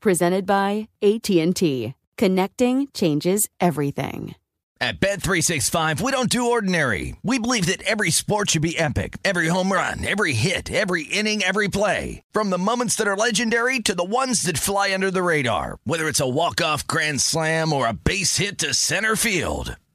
Presented by AT&T. Connecting changes everything. At Bet365, we don't do ordinary. We believe that every sport should be epic. Every home run, every hit, every inning, every play. From the moments that are legendary to the ones that fly under the radar. Whether it's a walk-off grand slam or a base hit to center field.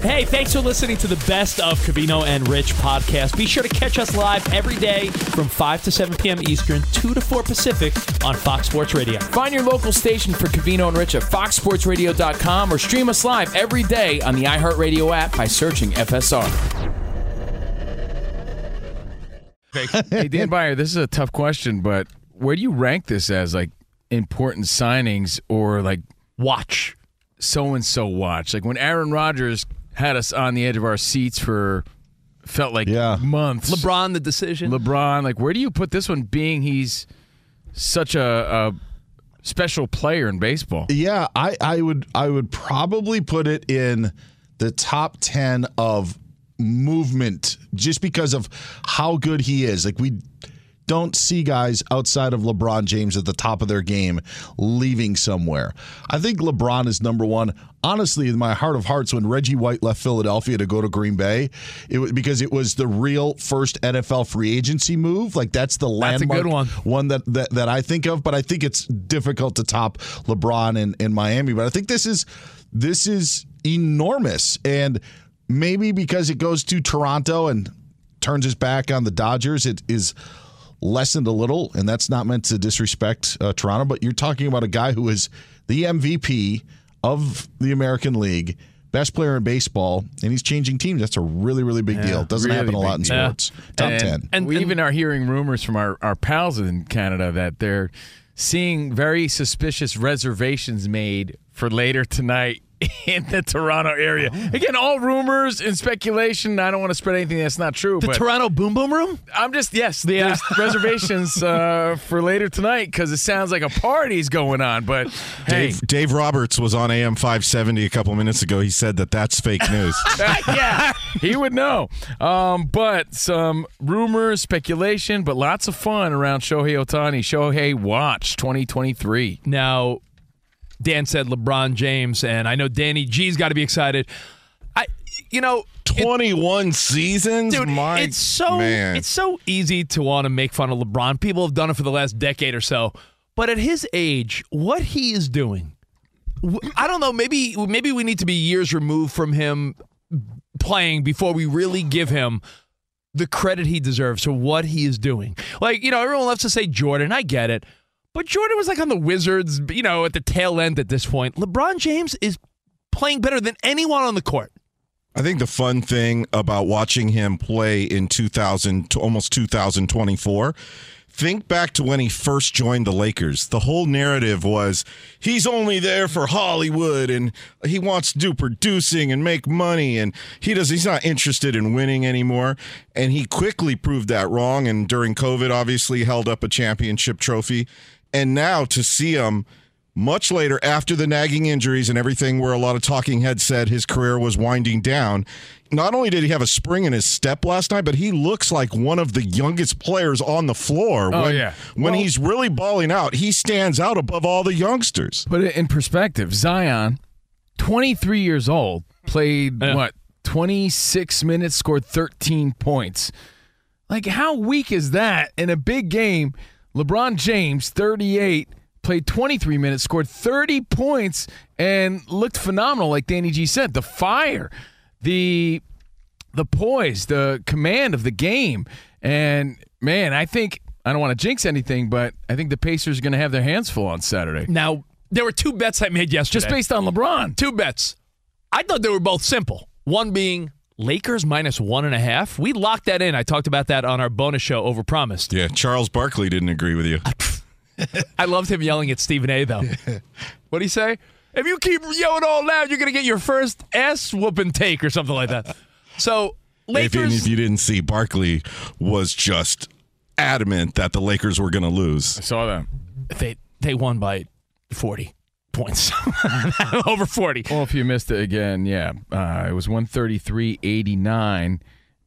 Hey, thanks for listening to the best of Covino and Rich podcast. Be sure to catch us live every day from 5 to 7 p.m. Eastern, 2 to 4 Pacific on Fox Sports Radio. Find your local station for Covino and Rich at foxsportsradio.com or stream us live every day on the iHeartRadio app by searching FSR. hey, Dan Beyer, this is a tough question, but where do you rank this as like important signings or like Watch. so and so watch? Like when Aaron Rodgers had us on the edge of our seats for felt like Yeah. months. LeBron, the decision. LeBron, like where do you put this one being he's such a, a special player in baseball? Yeah, I, I would I would probably put it in the top ten of movement just because of how good he is. Like we don't see guys outside of LeBron James at the top of their game leaving somewhere. I think LeBron is number one. Honestly, in my heart of hearts, when Reggie White left Philadelphia to go to Green Bay, it was because it was the real first NFL free agency move. Like that's the That's landmark one. one that, that that I think of, but I think it's difficult to top LeBron in, in Miami. But I think this is this is enormous, and maybe because it goes to Toronto and turns his back on the Dodgers, it is lessened a little, and that's not meant to disrespect uh, Toronto. But you're talking about a guy who is the MVP of the American League. Best player in baseball, and he's changing teams. That's a really, really big deal. It doesn't really happen a lot in big deal. sports. Top and, 10. And- we and- even are hearing rumors from our, our pals in Canada that they're seeing very suspicious reservations made for later tonight in the Toronto area. Oh. Again, all rumors and speculation. I don't want to spread anything that's not true. the but Toronto Boom Boom Room? I'm just yes, there's reservations uh, for later tonight because it sounds like a party's going on. But hey, Dave, Dave Roberts was on AM 570 a couple minutes ago. He said that that's fake news. yeah, he would know. Um, but some rumors, speculation, but lots of fun around Shohei Ohtani. Shohei Watch 2023. Now, Dan said LeBron James, and I know Danny G's got to be excited. I, you know, it- 21 seasons? dude, My it's so man. it's so easy to want to make fun of LeBron. People have done it for the last decade or so, but at his age, what he is doing, i don't know. Maybe maybe we need to be years removed from him playing before we really give him the credit he deserves for what he is doing. Like you know, everyone loves to say Jordan. I get it. But Jordan was like on the Wizards, you know, at the tail end at this point. LeBron James is playing better than anyone on the court. I think the fun thing about watching him play in 2000 to almost 2024 think back to when he first joined the Lakers. The whole narrative was he's only there for Hollywood and he wants to do producing and make money and he does he's not interested in winning anymore and he quickly proved that wrong and during COVID obviously held up a championship trophy and now to see him much later, after the nagging injuries and everything, where a lot of talking heads said his career was winding down. Not only did he have a spring in his step last night, but he looks like one of the youngest players on the floor. Oh, when, yeah. When Well- he's really balling out, he stands out above all the youngsters. but in perspective. Zion, 23 years old, played Yeah. what 26 minutes, scored 13 points. Like how weak is that in a big game? LeBron James, 38, played 23 minutes, scored 30 points, and looked phenomenal. Like Danny G said, the fire, the the poise, the command of the game, and man, I think I don't want to jinx anything, but I think the Pacers are going to have their hands full on Saturday, Now, there were two bets I made yesterday. just based on LeBron. two bets. I thought they were both simple. One being Lakers minus one and a half. We locked that in. I talked about that on our bonus show, Overpromised. Yeah, Charles Barkley didn't agree with you. I loved him yelling at Stephen A. Though. What'd he say? If you keep yelling all loud, you're gonna get your first ass whooping take or something like that. So If, Lakers. if you didn't see, Barkley was just adamant that the Lakers were going to lose. I saw that. they they won by forty points, over forty. Well, if you missed it again, yeah, uh, it was 133-89,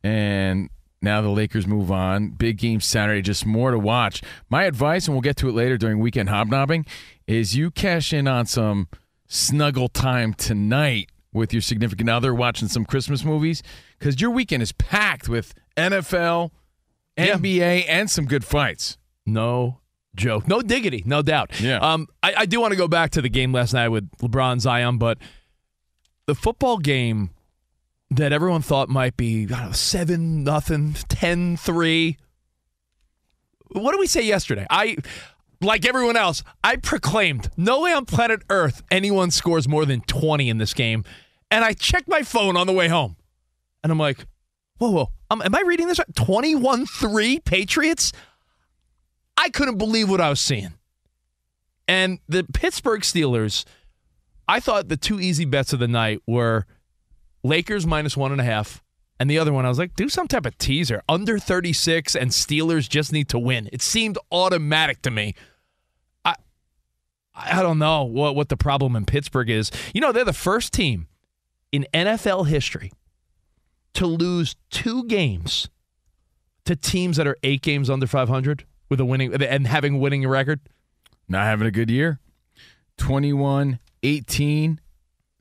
and now the Lakers move on. Big game Saturday, just more to watch. My advice, and we'll get to it later during weekend hobnobbing, is you cash in on some snuggle time tonight with your significant other, watching some Christmas movies, because your weekend is packed with NFL, Yeah. NBA, and some good fights. No joke. No diggity, no doubt. Yeah. Um, I, I do want to go back to the game last night with LeBron Zion, but the football game that everyone thought might be I don't know, 7 nothing, 10 3. What did we say yesterday? I like everyone else, I proclaimed no way on planet Earth anyone scores more than 20 in this game. And I checked my phone on the way home. And I'm like, whoa, whoa. Um, am I reading this right? 21 3 Patriots? I couldn't believe what I was seeing. And the Pittsburgh Steelers, I thought the two easy bets of the night were Lakers minus one and a half. And the other one, I was like, do some type of teaser. Under 36 and Steelers just need to win. It seemed automatic to me. I I don't know what, what the problem in Pittsburgh is. You know, they're the first team in NFL history to lose two games to teams that are eight games under 500 with a winning and having a winning record. not having a good year. 21 18.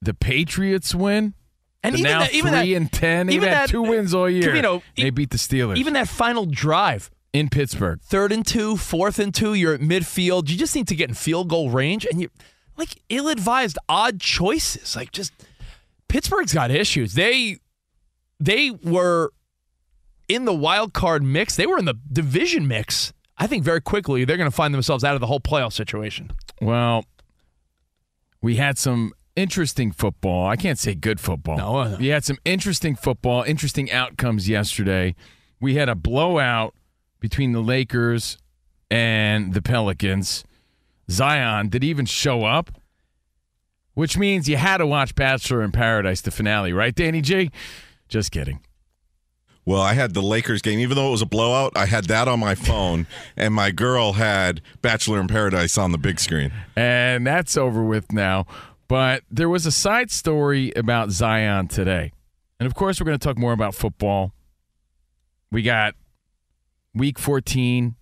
The Patriots win. And even now that, even three that, and ten. Even had that- two wins all year. you know, they beat the Steelers. even that final drive, in Pittsburgh. third and two, fourth and two, you're at midfield. You just need to get in field goal range, and you're like ill-advised, odd choices. Like just Pittsburgh's got issues. They they were in the wild card mix. They were in the division mix. I think very quickly they're going to find themselves out of the whole playoff situation. Well, we had some interesting football. I can't say good football. No, no. We had some interesting football, interesting outcomes yesterday. We had a blowout between the Lakers and the Pelicans. Zion did even show up, which means you had to watch Bachelor in Paradise, the finale, right, Danny G? Just kidding. Well, I had the Lakers game, even though it was a blowout. I had that on my phone, and my girl had Bachelor in Paradise on the big screen. And that's over with now. But there was a side story about Zion today. And of course, we're going to talk more about football. We got week 14,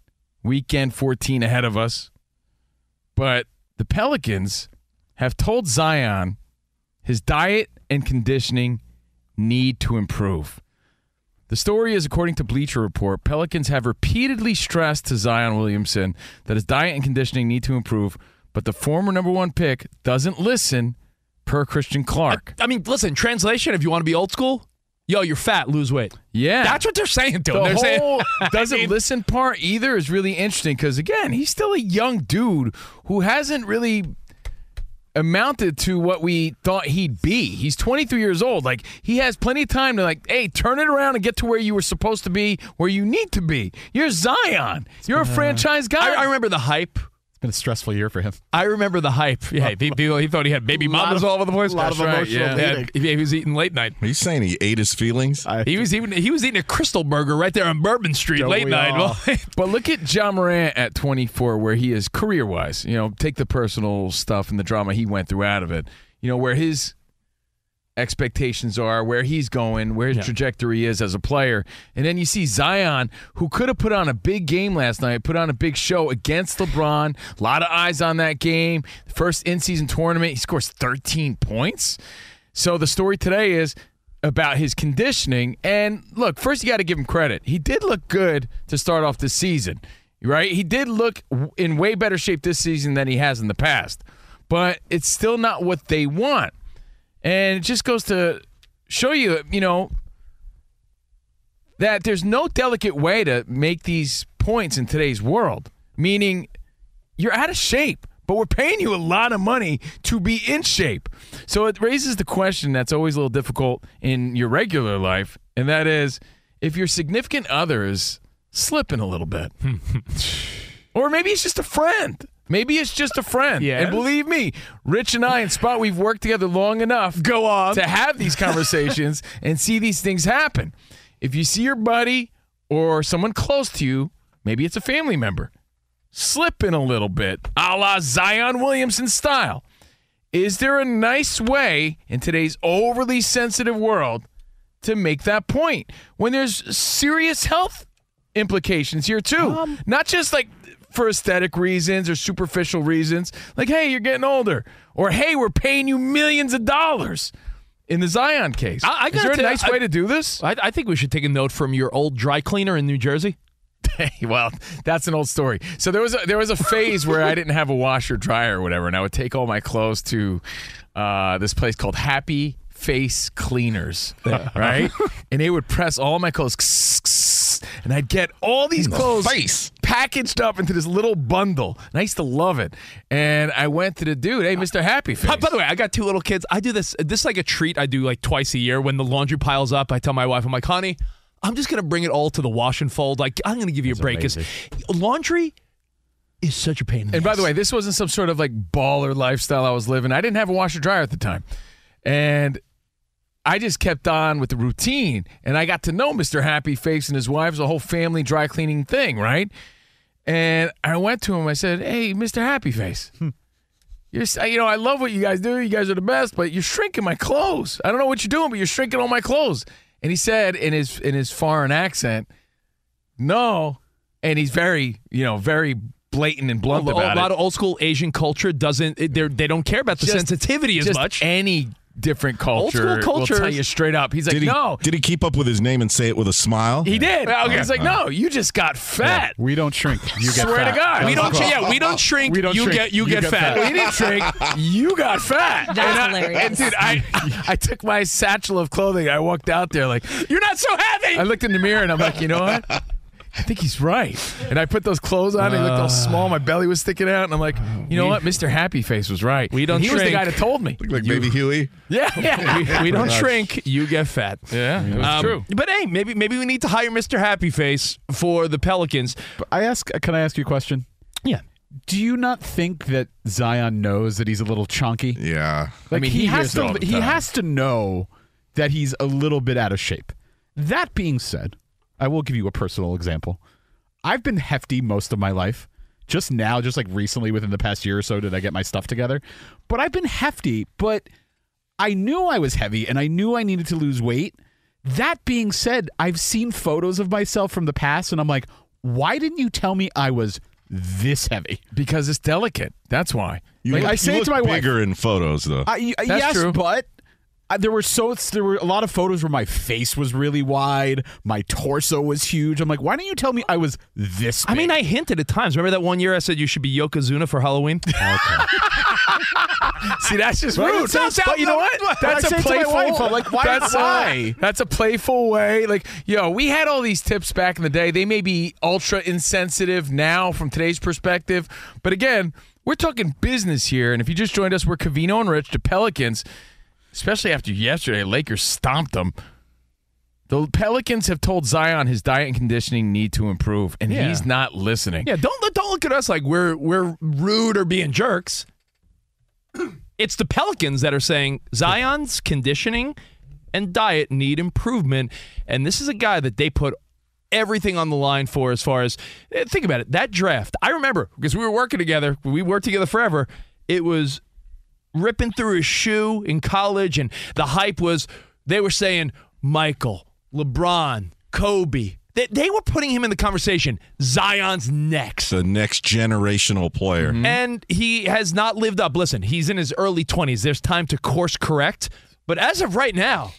weekend 14 ahead of us. But the Pelicans have told Zion his diet and conditioning need to improve. The story is according to Bleacher Report, Pelicans have repeatedly stressed to Zion Williamson that his diet and conditioning need to improve, but the former number one pick doesn't listen per Christian Clark. I mean, listen, translation, if you want to be old school, yo, you're fat, lose weight. yeah. That's what they're saying to him. the They're whole I doesn't mean, listen part either is really interesting because again, he's still a young dude who hasn't really amounted to what we thought he'd be. He's 23 years old. Like he has plenty of time to like, hey, turn it around and get to where you were supposed to be, where you need to be. You're Zion. You're a uh, franchise guy. I, I remember the hype been a stressful year for him. I remember the hype. Yeah, uh, people, he thought he had baby Lot mamas of- all over the place. A lot of That's right, emotional yeah. eating. Yeah, he was eating late night. He's saying he ate his feelings? I, He was even he was eating a Krystal Burger right there on Bourbon Street Don't late night. Well, But look at Ja Morant at 24, where he is career wise. You know, take the personal stuff and the drama he went through out of it. You know, where his expectations are, where he's going, where his Yeah. trajectory is as a player. And then you see Zion, who could have put on a big game last night, put on a big show against LeBron. A lot of eyes on that game. First in season tournament, he scores 13 points. So the story today is about his conditioning. And look, first you got to give him credit. He did look good to start off the season, right? He did look in way better shape this season than he has in the past. But it's still not what they want. And it just goes to show you, you know, that there's no delicate way to make these points in today's world, meaning you're out of shape, but we're paying you a lot of money to be in shape. So it raises the question that's always a little difficult in your regular life, and that is if your significant other is slipping a little bit. or maybe it's just a friend. Maybe it's just a friend. Yes. And believe me, Rich and I and Spot, we've worked together long enough Go on. to have these conversations and see these things happen. If you see your buddy or someone close to you, maybe it's a family member, slipping a little bit, a la Zion Williamson style. Is there a nice way in today's overly sensitive world to make that point when there's serious health implications here too? Um, Not just like for aesthetic reasons or superficial reasons, like, hey, you're getting older, or hey, we're paying you millions of dollars. In the Zion case, I- I is there a nice way to do this? I, I think we should take a note from your old dry cleaner in New Jersey. Well, that's an old story. So there was a, there was a phase where I didn't have a washer dryer or whatever, and I would take all my clothes to uh, this place called Happy Face Cleaners, right? and they would press all my clothes, and I'd get all these clothes face. packaged up into this little bundle. And I used to love it. And I went to the dude, hey, Mister Happy Face. By, by the way, I got two little kids. I do this. This is like a treat I do like twice a year. When the laundry piles up, I tell my wife, I'm like, honey, I'm just gonna bring it all to the wash and fold. Like I'm gonna give you a break because laundry is such a pain. In the And by the way, this wasn't some sort of like baller lifestyle I was living. I didn't have a washer dryer at the time. And I just kept on with the routine. And I got to know Mr. Happy Face and his wife, the whole family dry cleaning thing, right? And I went to him. I said, Hey, Mr. Happy Face. Hmm. You're, you know, I love what you guys do. You guys are the best, but you're shrinking my clothes. I don't know what you're doing, but you're shrinking all my clothes. And he said in his in his foreign accent, "No." And he's very, you know, very blatant and blunt a, about it. a lot it. of old school Asian culture doesn't. They they don't care about the Just- sensitivity as Just much. any different culture, Old school culture will tell you straight up. He's like, Did he, "No." did he keep up with his name and say it with a smile? He did. Yeah, okay. He's like, "No, you just got fat." we don't shrink. You get Swear to fat. God. we We don't. don't- Yeah, we don't shrink. We don't you shrink. get you, You get, get fat. fat. Well, he didn't shrink. You got fat. That's and I, hilarious. And dude, I I took my satchel of clothing. I walked out there like, You're not so heavy. I looked in the mirror and I'm like, you know what? I think he's right. And I put those clothes on. and He looked all small. My belly was sticking out, and I'm like, you know what? Mr. Happy Face was right. We don't And He was the guy that told me. Look Like baby Huey. Yeah, yeah, we, we don't shrink. You get fat. yeah. It was Um, true. But hey, maybe maybe we need to hire Mr. Happy Face for the Pelicans. I ask. Can I ask you a question? Yeah. Do you not think that Zion knows that he's a little chunky? Yeah. Like mean, he, he has hears it all to. He has to know that he's a little bit out of shape. That being said, I will give you a personal example. I've been hefty most of my life. Just now, just like recently, within the past year or so, did I get my stuff together. But I've been hefty. But I knew I was heavy, and I knew I needed to lose weight. That being said, I've seen photos of myself from the past, and I'm like, why didn't you tell me I was this heavy? Because it's delicate. That's why. You Like, look, I say you it to look my wife. bigger in photos, though. I, That's yes, true. but there were so there were a lot of photos where my face was really wide, my torso was huge. I'm like, why didn't you tell me I was this? I mean. I hinted at times. Remember that one year I said you should be Yokozuna for Halloween? See, that's just Right, rude. it sounds- but you know what? But That's I a say it to my playful. wife, I'm like, why- That's a- why? that's a playful way. Like, yo, we had all these tips back in the day. They may be ultra insensitive now from today's perspective, but again, we're talking business here. And if you just joined us, we're Covino and Rich, the Pelicans. Especially after yesterday, Lakers stomped them. The Pelicans have told Zion his diet and conditioning need to improve, and Yeah. he's not listening. Yeah, don't look- don't look at us like we're we're rude or being jerks. It's the Pelicans that are saying Zion's conditioning and diet need improvement, and this is a guy that they put everything on the line for as far as eh, think about it. That draft, I remember because we were working together. We worked together forever. It was ripping through his shoe in college, and the hype was they were saying Michael, LeBron, Kobe. They, they were putting him in the conversation. Zion's next. The next generational player. Mm-hmm. And he has not lived up. Listen, he's in his early 20s. There's time to course correct. But as of right now,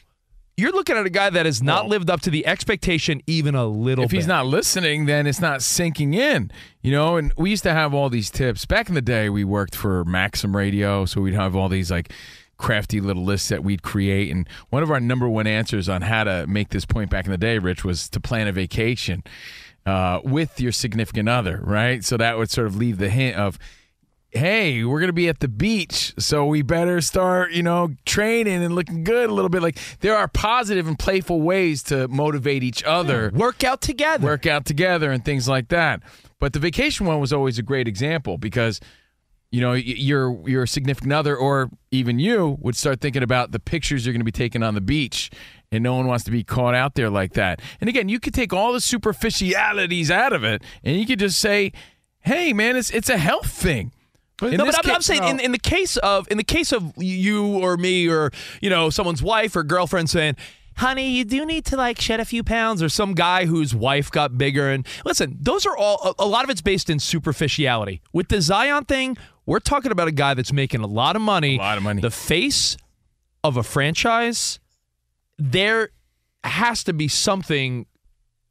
you're looking at a guy that has not lived up to the expectation even a little if bit. he's not listening, then it's not sinking in, you know. And we used to have all these tips back in the day. We worked for Maxim Radio, so we'd have all these like crafty little lists that we'd create. And one of our number one answers on how to make this point back in the day, Rich, was to plan a vacation uh, with your significant other, right? So that would sort of leave the hint of. Hey, we're gonna be at the beach, so we better start, you know, training and looking good a little bit. Like there are positive and playful ways to motivate each other work out together. work out together and things like that. But the vacation one was always a great example because you know your your significant other or even you would start thinking about the pictures you're going to be taking on the beach and no one wants to be caught out there like that. And again, you could take all the superficialities out of it and you could just say, "Hey man, it's it's a health thing." In no, but I'm, I'm case- saying in, in the case of in the case of you or me or you know someone's wife or girlfriend saying, "Honey, you do need to like shed a few pounds," or some guy whose wife got bigger. And listen, those are all a, a lot of it's based in superficiality. With the Zion thing, we're talking about a guy that's making a lot of money, A lot of money. the face of a franchise. There has to be something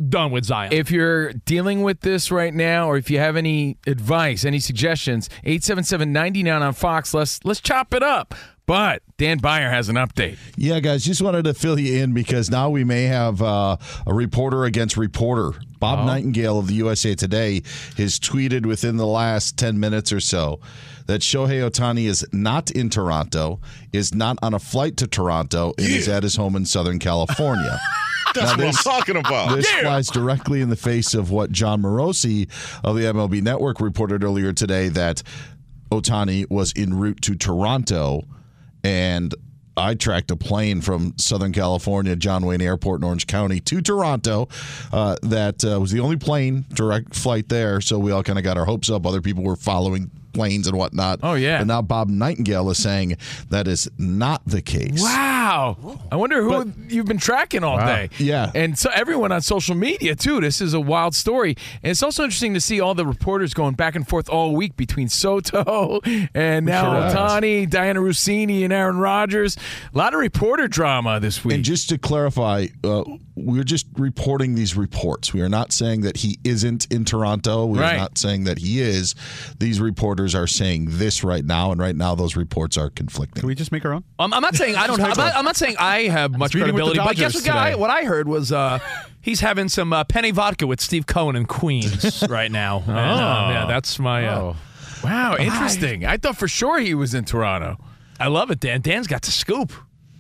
done with Zion. If you're dealing with this right now, or if you have any advice, any suggestions, 877-99 on Fox, let's let's chop it up. But Dan Beyer has an update. Yeah, guys, just wanted to fill you in because now we may have uh, a reporter against reporter. Bob Nightingale of the USA Today has tweeted within the last 10 minutes or so that Shohei Ohtani is not in Toronto, is not on a flight to Toronto, and is at his home in Southern California. That's what I'm this- talking about. This flies directly in the face of what Jon Morosi of the MLB Network reported earlier today that Ohtani was en route to Toronto, and I tracked a plane from Southern California, John Wayne Airport in Orange County, to Toronto. Uh, that uh, was the only plane direct flight there, so we all kind of got our hopes up. Other people were following planes and whatnot. Oh, yeah. But now Bob Nightingale is saying that is not the case. Wow. I wonder who you've been tracking all day. Yeah. And so everyone on social media, too. This is a wild story. And it's also interesting to see all the reporters going back and forth all week between Soto and now Sure is. Ohtani, Dianna Russini, and Aaron Rodgers. A lot of reporter drama this week. And just to clarify, uh, we're just reporting these reports. We are not saying that he isn't in Toronto. We Right. are not saying that he is. These reporters are saying this right now, and right now those reports are conflicting. Can we just make our own? I'm, I'm not saying I don't. I'm not, I'm not saying I have much meeting with the credibility, but guess what? Guy, what I heard was uh, he's having some uh, penny vodka with Steve Cohen in Queens right now. And, uh, yeah, that's my. Uh, Oh. wow, interesting. I thought for sure he was in Toronto. I love it, Dan. Dan's got the scoop.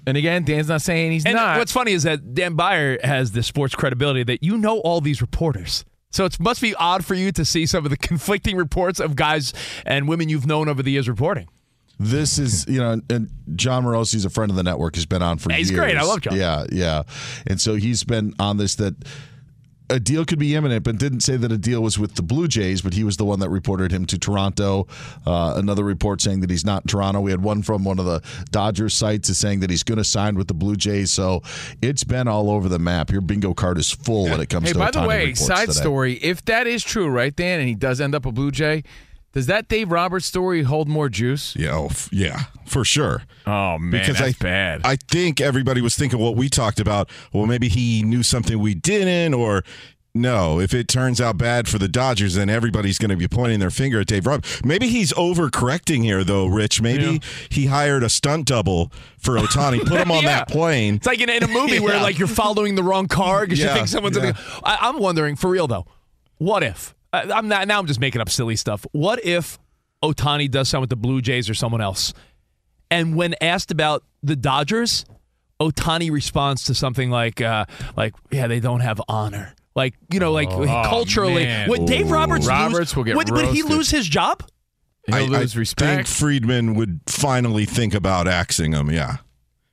And again, Dan's not saying he's And not. what's funny is that Dan Beyer has the sports credibility that you know all these reporters. So it must be odd for you to see some of the conflicting reports of guys and women you've known over the years reporting. This is, you know, and Jon Morosi's a friend of the network. He's been on for He's years. great. I love John. Yeah, yeah. And so he's been on this that a deal could be imminent, but didn't say that a deal was with the Blue Jays. But he was the one that reported him to Toronto. Uh, another report saying that he's not in Toronto. We had one from one of the Dodgers sites is saying that he's going to sign with the Blue Jays. So it's been all over the map. Your bingo card is full when it comes Hey, to by the way, side today. story. If that is true, right, Dan, and he does end up a Blue Jay, does that Dave Roberts story hold more juice? Yeah, oh, f- yeah, for sure. Oh man, because that's I, bad. I think everybody was thinking what we talked about. Well, maybe he knew something we didn't, or no. If it turns out bad for the Dodgers, then everybody's going to be pointing their finger at Dave Roberts. Maybe he's overcorrecting here, though, Rich. Maybe he hired a stunt double for Ohtani, put him on Yeah. that plane. It's like in, in a movie where like you're following the wrong car because you think someone's. yeah. the I, I'm wondering for real though. What if I'm not now? I'm just making up silly stuff. What if Ohtani does something with the Blue Jays or someone else, and when asked about the Dodgers, Ohtani responds to something like, uh, like, yeah, they don't have honor. Like, you know, like culturally. man. Would Dave Roberts Roberts lose, will get would, would he lose his job? He'll I, lose I respect. think Friedman would finally think about axing him. Yeah.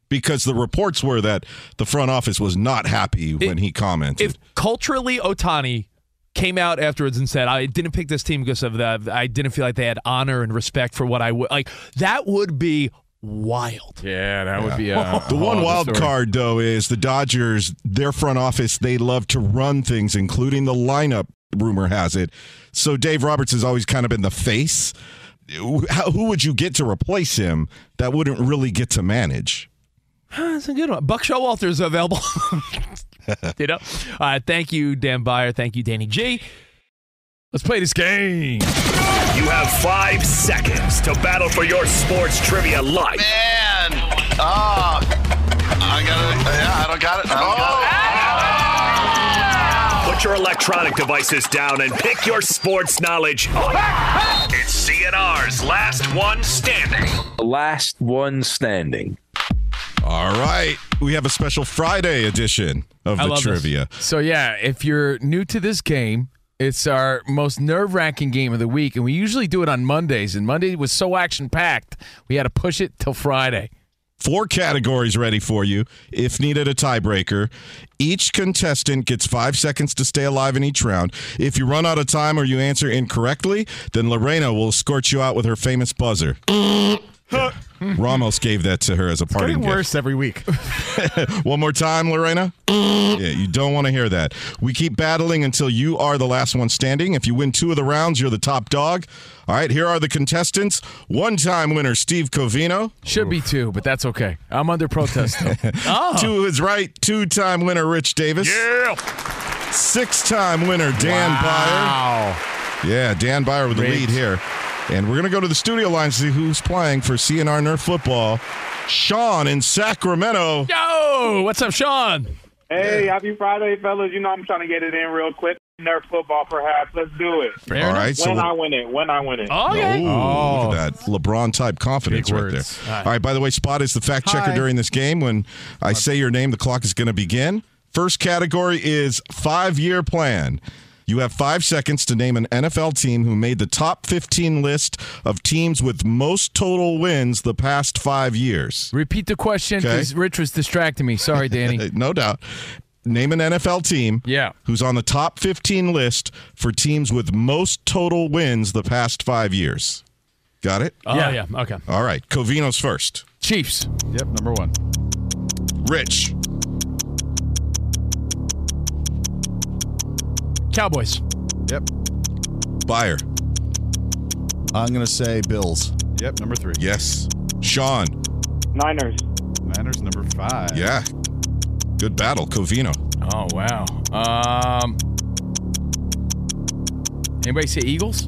Because the reports were that the front office was not happy when he commented. If culturally Ohtani came out afterwards and said, I didn't pick this team because of that, I didn't feel like they had honor and respect for what I would, like, that would be wild. yeah, that would be uh, a, The one wild story. card, though, is the Dodgers, their front office, they love to run things, including the lineup, rumor has it. So Dave Roberts has always kind of been the face. How, who would you get to replace him that wouldn't really get to manage? That's a good one. Buck Showalter is available. you know? Uh, thank you, Dan Beyer. Thank you, Danny G. Let's play this game. You have five seconds to battle for your sports trivia life. Man, oh, I got it. Yeah, I don't got it. I don't got it. Put your electronic devices down and pick your sports knowledge. It's CNR's last one standing. Last one standing. All right. We have a special Friday edition of I the love this. trivia. So yeah, if you're new to this game, it's our most nerve-wracking game of the week, and we usually do it on Mondays. And Monday was so action-packed, we had to push it till Friday. Four categories ready for you. If needed, a tiebreaker. Each contestant gets five seconds to stay alive in each round. If you run out of time or you answer incorrectly, then Lorena will escort you out with her famous buzzer. Ramos gave that to her as a parting Getting gift. worse every week. One more time, Lorena. yeah, you don't want to hear that. We keep battling until you are the last one standing. If you win two of the rounds, you're the top dog. All right, here are the contestants. One-time winner Steve Covino. Should be two, but that's okay. I'm under protest. Though. Two is right. Two-time winner Rich Davis. Yeah. Six-time winner Dan wow. Beyer. Yeah, Dan Beyer with the Great. lead here. And we're going to go to the studio line to see who's playing for CNR Nerf football. Sean in Sacramento. Yo, what's up, Sean? Hey, happy Friday, fellas. You know I'm trying to get it in real quick. Nerf football, perhaps. Let's do it. All right, so when we'll- I win it. When I win it. Okay. Oh, look at oh. that LeBron type confidence right words. there. All right. By the way, Spot is the fact checker Hi. during this game. When I say your name, the clock is going to begin. First category is five year plan. You have five seconds to name an NFL team who made the top 15 list of teams with most total wins the past five years. Repeat the question Okay. because Rich was distracting me. Sorry, Danny. Uh, No doubt. Name an NFL team Yeah. who's on the top 15 list for teams with most total wins the past five years. Got it? Oh, Yeah. yeah. Okay. All right. Covino's first. Chiefs. Yep, number one. Rich. Cowboys. Yep. Beyer. I'm going to say Bills. Yep, number three. Yes. Sean. Niners. Niners, number five. Yeah. Good battle. Covino. Oh wow. Um. Anybody say Eagles?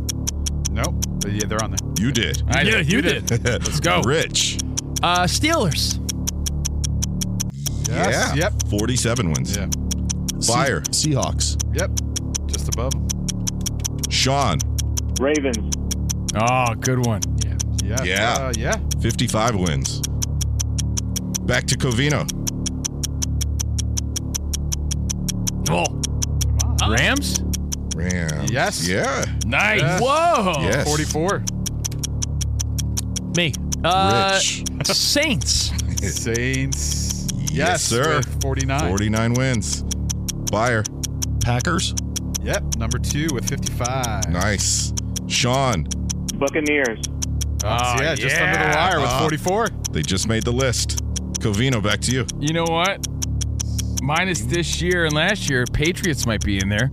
Nope. But yeah, they're on there. You did. I Yeah, you did. Let's go. Rich. Uh, Steelers. Yes, Yeah. Yep. 47 wins. Yeah. Beyer. Se- Seahawks. Yep. Just above them. Sean. Ravens. Oh, good one. Yeah. Yeah. Uh, yeah. 55 wins. Back to Covino. Oh. Rams. Rams. Yes. Yeah. Nice. Yeah. Whoa. Yes. 44. Me. Uh, Rich. Saints. Saints. Yes, Yes, sir. 49. 49 wins. Beyer. Packers. Yep. Number two with 55. Nice. Sean. Buccaneers. Oh, so yeah, just under the wire with Ah. 44. They just made the list. Covino, back to you. You know what? Minus this year and last year, Patriots might be in there.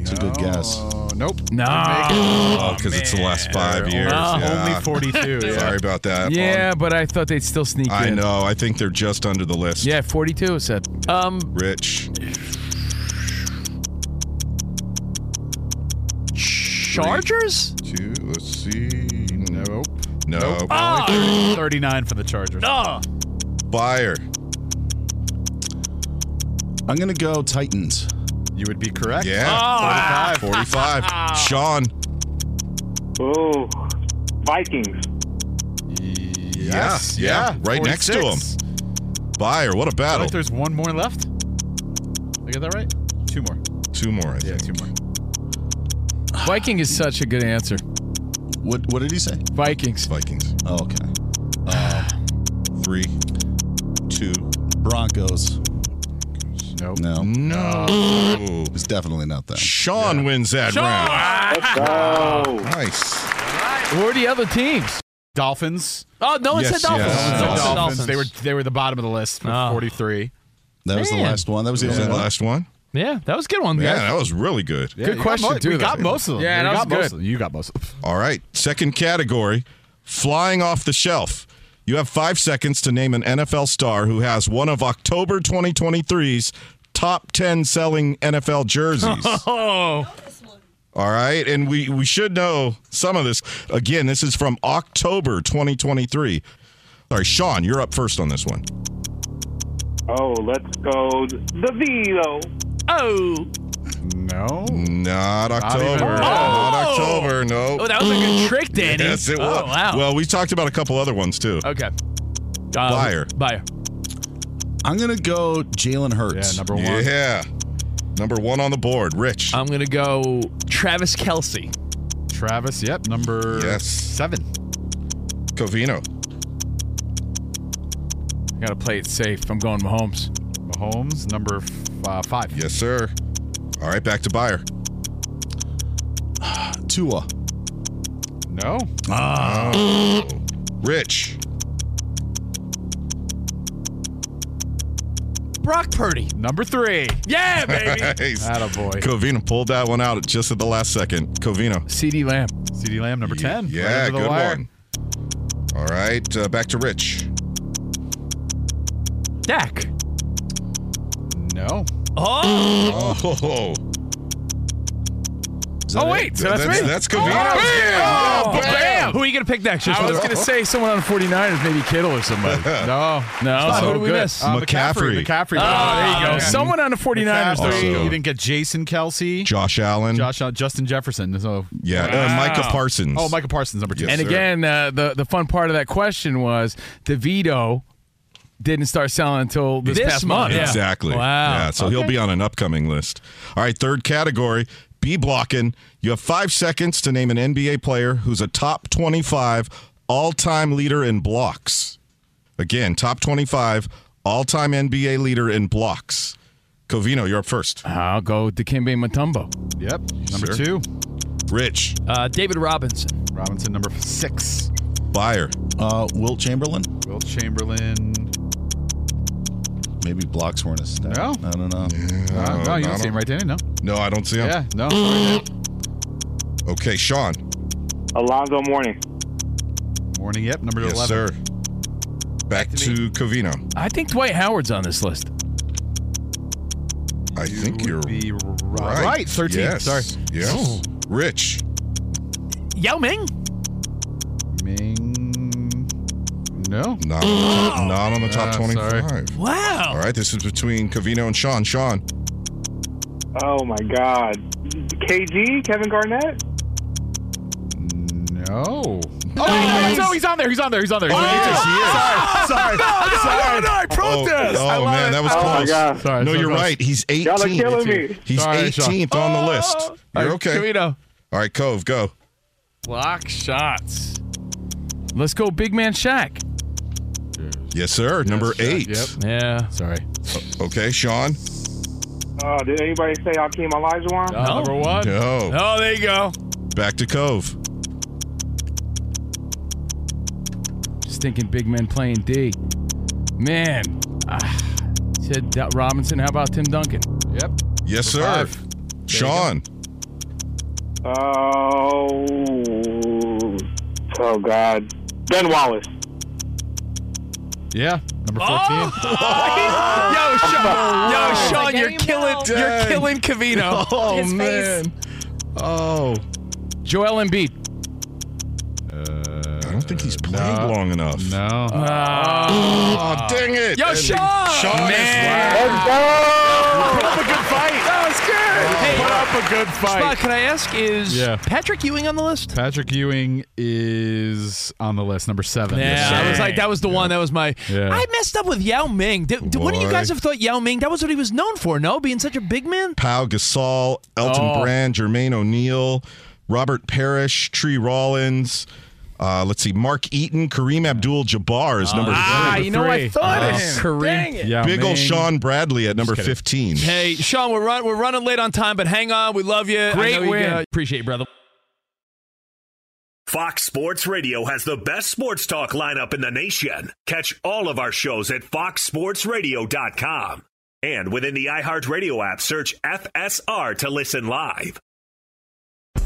It's a good guess. Oh, nope. No. Oh, because it's the last five years. Oh, yeah. Only 42. yeah. Sorry about that. Yeah, but I thought they'd still sneak I in. I know. I think they're just under the list. Yeah, 42 it said. Um, Rich. Chargers. Two. Let's see. Nope. No. Ah. Only 39 for the Chargers. Oh. Beyer. I'm going to go Titans. You would be correct. Yeah. Ah. 45. Sean. Oh, Vikings. Yes. yeah, right next to him. Beyer, what a I battle. I think there's one more left. I get that right? Two more. Two more, I Yeah, think. two more. Viking is such a good answer. What What did he say? Vikings. Vikings. Oh, okay. Uh, three, two. Broncos. Nope. No, No. it's definitely not that. Sean wins that round. Let's go. Nice. Who are the other teams? Dolphins. Oh, no one Yes, said Dolphins. yes. No one said Dolphins. Dolphins. They were they were the bottom of the list Oh. 43. That was the last one. That was the Was only that the one. last one? Yeah, that was a good one. Yeah, guys. that was really good. Yeah, Good you got question, too, We though. got most of them. Yeah, We that got was most good. of them. You got most of them. All right. Second category flying off the shelf. You have five seconds to name an NFL star who has one of October 2023's top 10 selling NFL jerseys. Oh, All right. And we, we should know some of this. Again, this is from October 2023. All right, Sean, you're up first on this one. Oh, let's go. DeVito. Oh, No. Not October. Not Oh. October. No. oh, that was a good trick, Danny. Yes, it was. Oh, wow. Well, we talked about a couple other ones too. okay. Uh, Beyer. Beyer. I'm gonna go Jalen Hurts. Yeah, number one. Yeah. Number one on the board, Rich. I'm gonna go Travis Kelce. Travis. Yep. Number Yes. seven. Covino. I gotta play it safe. I'm going Mahomes. Mahomes. Number f- uh, five. Yes, sir. All right, back to Beyer. Tua. No. Oh. Rich. Brock Purdy. Number three. Yeah, baby. Nice. Attaboy. Covino pulled that one out just at the last second. Covino. CeeDee Lamb. CeeDee Lamb. Number ten. Yeah, Right under the good wire. one. All right, uh, back to Rich. Dak. No. Oh. Oh, Oh wait, so that's, that's, me. that's Covino's game. Oh, bam! Who are you gonna pick next? Just I was gonna say someone on the 49ers, maybe Kittle or somebody. No. No, Who so did we good. miss? Uh, McCaffrey. McCaffrey. Oh, there you go. Okay. Someone on the 49ers. McCaffrey. though. You didn't get Jason Kelce. Josh Allen. Josh, uh, Justin Jefferson. So, Yeah, uh, Micah Parsons. oh, Michael Parsons, number two. Yes, And sir. again, uh, the the fun part of that question was DeVito didn't start selling until this, This past month, month. yeah. Exactly. Wow. Yeah, so he'll be on an upcoming list. All right, third category B blocking. You have five seconds to name an NBA player who's a top 25 all time leader in blocks. Again, top 25 all time NBA leader in blocks. Covino, you're up first. I'll go Dikembe Mutombo. Yep. Number Sir. two. Rich, Uh, David Robinson. Robinson, number six. Beyer. Uh, Wilt Chamberlain. Wilt Chamberlain. Maybe blocks weren't a stat. No. I don't know. Uh, no, you don't see him right there. No. No, I don't see him. Yeah. No. Sorry, Okay, Sean. Alonzo Mourning. Morning. Yep. Number Yes, 11. sir. Back to Covino. I think Dwight Howard's on this list. I think you're be right. right. 13. Yes. Sorry. Yes. Rich. Yao Ming. Ming. No. Not on the top, not on the top Ah, 25. sorry. Wow. All right, this is between Covino and Sean. Sean. Oh my God. KG, Kevin Garnett. No. Oh, no, he's on there. He's on there. He's on there. He's on there. yes, Sorry. Sorry. I Oh, oh, man, that was Oh my close. God. Sorry. no, so you're close. right. He's 18th. Y'all are killing me. He's Sorry, Sean. 18th on the list. All You're right, okay. Covino. All right, Cove, go. Block shots. Let's go, big man Shaq. Yes, sir. Number Shaq, eight. yep. Yeah. Sorry. Okay, Sean. Oh, did anybody say Akeem Olajuwon? Uh, Number one. No. Oh, there you go. Back to Cove. Just thinking big men playing D. Man. Ah, said that Robinson. How about Tim Duncan? Yep. Yes, Number sir. five. Sean. Oh, oh God. Ben Wallace. Yeah. Number 14. Yo, Sean, yo, Sean, you're killing, know. you're killing Covino. Oh, His face. man. Oh. Joel Embiid. I don't think he's uh, played long enough. No. Uh, oh, dang it. Yo, And Sean! Sean Man. is Put up a good fight. That was good. Hey, Put up a good fight. Spot, fight. can I ask, is Yeah. Patrick Ewing on the list? Patrick Ewing is on the list, number seven. Yeah, I was like, that was the one. That was my. Yeah. I messed up with Yao Ming. Did, did one of you guys have thought Yao Ming? That was what he was known for. No, being such a big man. Pau Gasol, Elton Oh. Brand, Jermaine O'Neal, Robert Parish, Tree Rollins. Uh, let's see, Mark Eaton, Kareem Abdul-Jabbar is number Ah, three. you know I Three. thought of him. Kareem- Dang it. Yao Big ol' Ming. Shawn Bradley at number 15. Hey, Sean, we're run, we're running late on time, but hang on. We love you. I Great know you, uh, appreciate you, brother. Fox Sports Radio has the best sports talk lineup in the nation. Catch all of our shows at foxsportsradio.com. And within the iHeartRadio app, search FSR to listen live.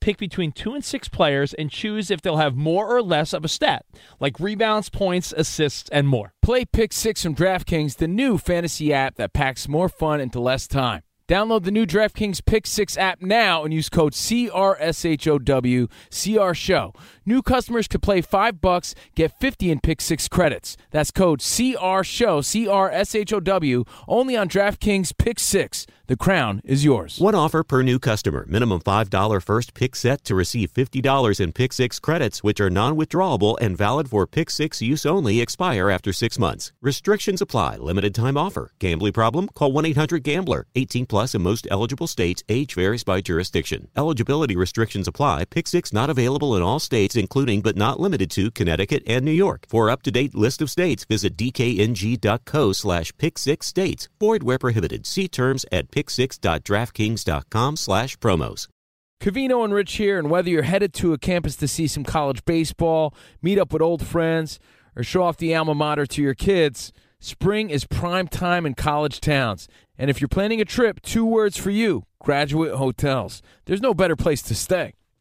pick between two and six players and choose if they'll have more or less of a stat, like rebounds, points, assists, and more. Play Pick Six from DraftKings, the new fantasy app that packs more fun into less time. Download the new DraftKings Pick Six app now and use code CRSHOW CR Show. New customers could play five bucks, get fifty in Pick Six credits. That's code CR Show CRSHOW only on DraftKings Pick Six. The crown is yours. One offer per new customer. Minimum $5 first pick set to receive $50 in Pick Six credits, which are non withdrawable and valid for Pick Six use only, expire after six months. Restrictions apply. Limited time offer. Gambling problem? Call 1 800 Gambler. 18 plus in most eligible states. Age varies by jurisdiction. Eligibility restrictions apply. Pick Six not available in all states, including but not limited to Connecticut and New York. For up to date list of states, visit dkng.co slash pick six states. Void where prohibited. See terms at pick6.draftkings.com slash promos. Covino and Rich here, and whether you're headed to a campus to see some college baseball, meet up with old friends, or show off the alma mater to your kids, spring is prime time in college towns. And if you're planning a trip, two words for you graduate hotels. There's no better place to stay.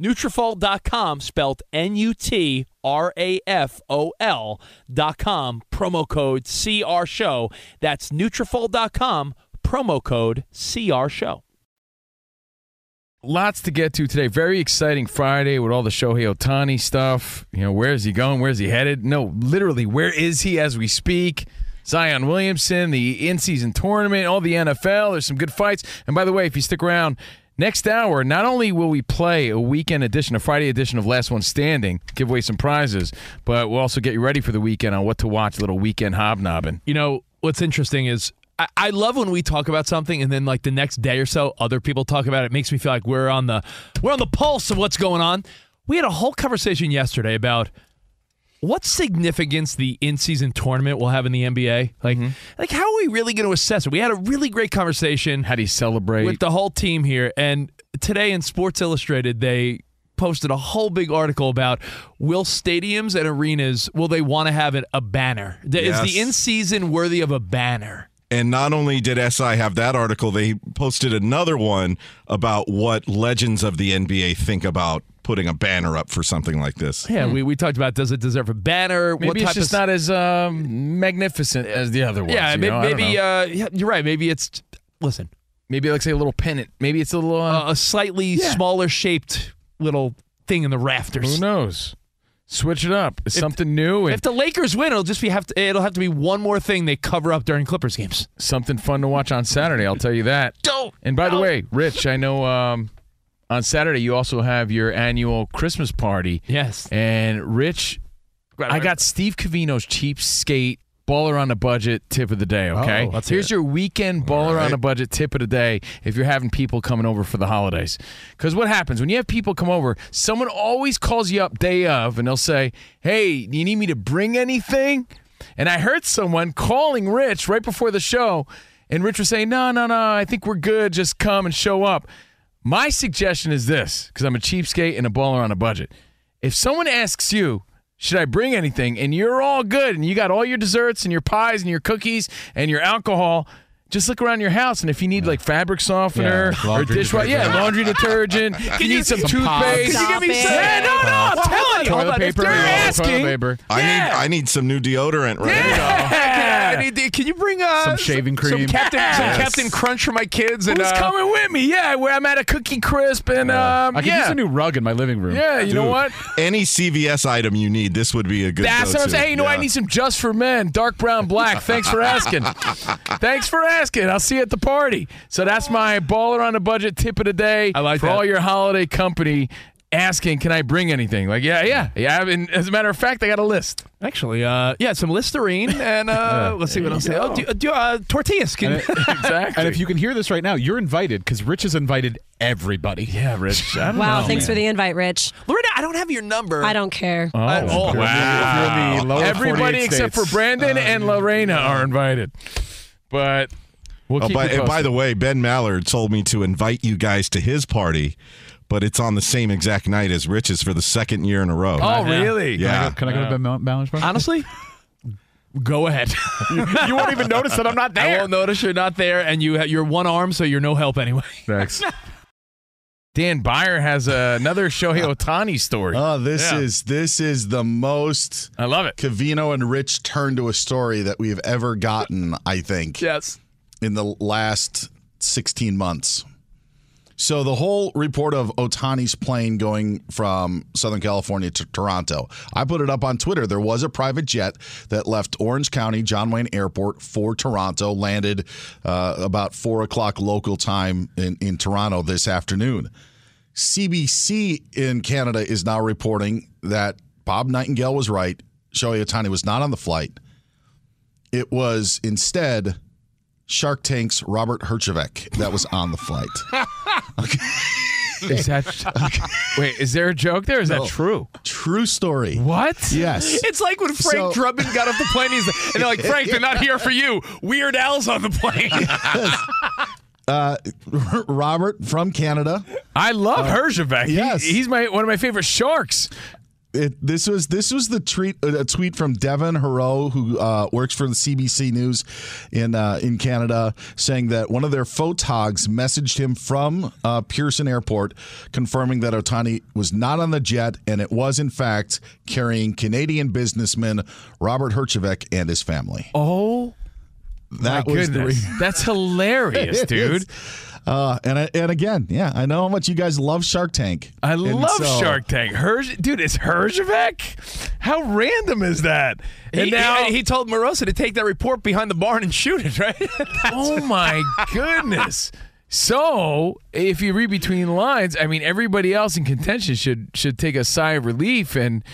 Nutrafol.com, spelled N-U-T-R-A-F-O-L dot com, promo code CR Show. That's Nutrafol.com, promo code CR Show. Lots to get to today. Very exciting Friday with all the Shohei Ohtani stuff. You know, where is he going? Where is he headed? No, literally, where is he as we speak? Zion Williamson, the in-season tournament, all the NFL. There's some good fights. And by the way, if you stick around next hour, not only will we play a weekend edition, a Friday edition of Last One Standing, give away some prizes, but we'll also get you ready for the weekend on what to watch, a little weekend hobnobbing. You know, what's interesting is I, I love when we talk about something and then like the next day or so other people talk about it. It makes me feel like we're on the we're on the pulse of what's going on. We had a whole conversation yesterday about what significance the in-season tournament will have in the NBA. Like, mm-hmm. like how are we really going to assess it? We had a really great conversation. How do you celebrate with the whole team here? And today in Sports Illustrated, they posted a whole big article about will stadiums and arenas will they want to have it a banner? Is the in-season worthy of a banner? And not only did SI have that article, they posted another one about what legends of the NBA think about putting a banner up for something like this. Yeah, we, we talked about does it deserve a banner? Maybe what it's just of, not as um, magnificent as the other ones. Yeah, you may- know? Maybe uh, yeah, you're right. Maybe it's listen, maybe like say a little pennant. Maybe it's a little uh, a slightly smaller shaped little thing in the rafters. Who knows? Switch it up. It's something new and If the Lakers win, it'll just be have to it'll have to be one more thing they cover up during Clippers games. something fun to watch on Saturday. I'll tell you that. Don't. And by the way, Rich, I know um, on Saturday you also have your annual Christmas party. Yes. And Rich, I got Steve Covino's cheapskate baller on a budget tip of the day. Okay, Oh, here's it. your weekend baller on a budget tip of the day. If you're having people coming over for the holidays, because what happens when you have people come over, someone always calls you up day of, and they'll say, "Hey, do you need me to bring anything?" And I heard someone calling Rich right before the show, and Rich was saying, "No, no, no, I think we're good. Just come and show up." My suggestion is this, because I'm a cheapskate and a baller on a budget. If someone asks you, should I bring anything? And you're all good and you got all your desserts and your pies and your cookies and your alcohol. Just look around your house, and if you need like fabric softener Yeah, or laundry dishwasher, yeah, laundry detergent. if you need some, Some toothpaste, Can you give me yeah, some- no, no, I'm telling you, on, hold on. paper, If they're asking, toilet paper. I need I need some new deodorant right Yeah, I need- can you bring uh, Some shaving Some cream. Captain, some Captain Crunch for my kids and who's uh, coming with me? Yeah, where I'm at a Cookie Crisp, and um, I could yeah, use a new rug in my living room. yeah. You know what? Any CVS item you need, this would be a good. That's what I'm saying. Hey, you know, what? I need some just for men, dark brown, black. Thanks for asking. Thanks for asking. I'll see you at the party. So that's my baller on a budget tip of the day. I like for that. all your holiday company. Asking, can I bring anything? Like, yeah, yeah, yeah. And as a matter of fact, I got a list. Actually, uh, yeah, some Listerine and uh, let's see what else. Oh, do, do, uh, tortillas. Can, exactly. And if you can hear this right now, you're invited because Rich has invited everybody. yeah, Rich. I don't Wow, know, thanks man. for the invite, Rich. Lorena, I don't have your number. I don't care. Oh, I- oh, wow. If you're in the lower Everybody 48 except for states. Brandon and Lorena are invited. But we'll Oh, keep by, you and by the way, Ben Mallard told me to invite you guys to his party, but it's on the same exact night as Rich's for the second year in a row. Oh, really? Can I Yeah. go, can I go to Ben Mal- Mallard's? Honestly, go ahead. you won't even notice that I'm not I there. won't notice you're not there, and you ha- you're one arm, so you're no help anyway. Thanks. Dan Beyer has uh, another Shohei Ohtani story. Oh, this Yeah. is this is the most I love it. Covino and Rich turn to a story that we have ever gotten. I think yes. in the last 16 months. So the whole report of Ohtani's plane going from Southern California to Toronto, I put it up on Twitter. There was a private jet that left Orange County John Wayne Airport for Toronto, landed uh, about four o'clock local time in, in Toronto this afternoon. CBC in Canada is now reporting that Bob Nightingale was right. Shohei Ohtani was not on the flight. It was instead Shark Tank's Robert Herjavec that was on the flight. Is that wait? Is there a joke there? Is No. that true? True story. What? Yes. It's like when Frank So- Drummond got off the plane. He's and they're like, Frank, they're not here for you. Weird Al's on the plane. Uh, Robert from Canada. I love Herjavec. He- yes. he's my one of my favorite sharks. It, this was this was the tweet a tweet from Devin Heroux who uh, works for the CBC News in uh, in Canada saying that one of their photogs messaged him from uh, Pearson Airport confirming that Ohtani was not on the jet and it was in fact carrying Canadian businessman Robert Herjavec and his family. Oh That my goodness, re- that's hilarious, dude. Is. Uh, and I, and again, yeah, I know how much you guys love Shark Tank. I And love so- Shark Tank. Herz, dude, it's Herjavec. How random is that? And he, now he, he told Morosi to take that report behind the barn and shoot it, right? oh my goodness. So, if you read between the lines, I mean, everybody else in contention should should take a sigh of relief. And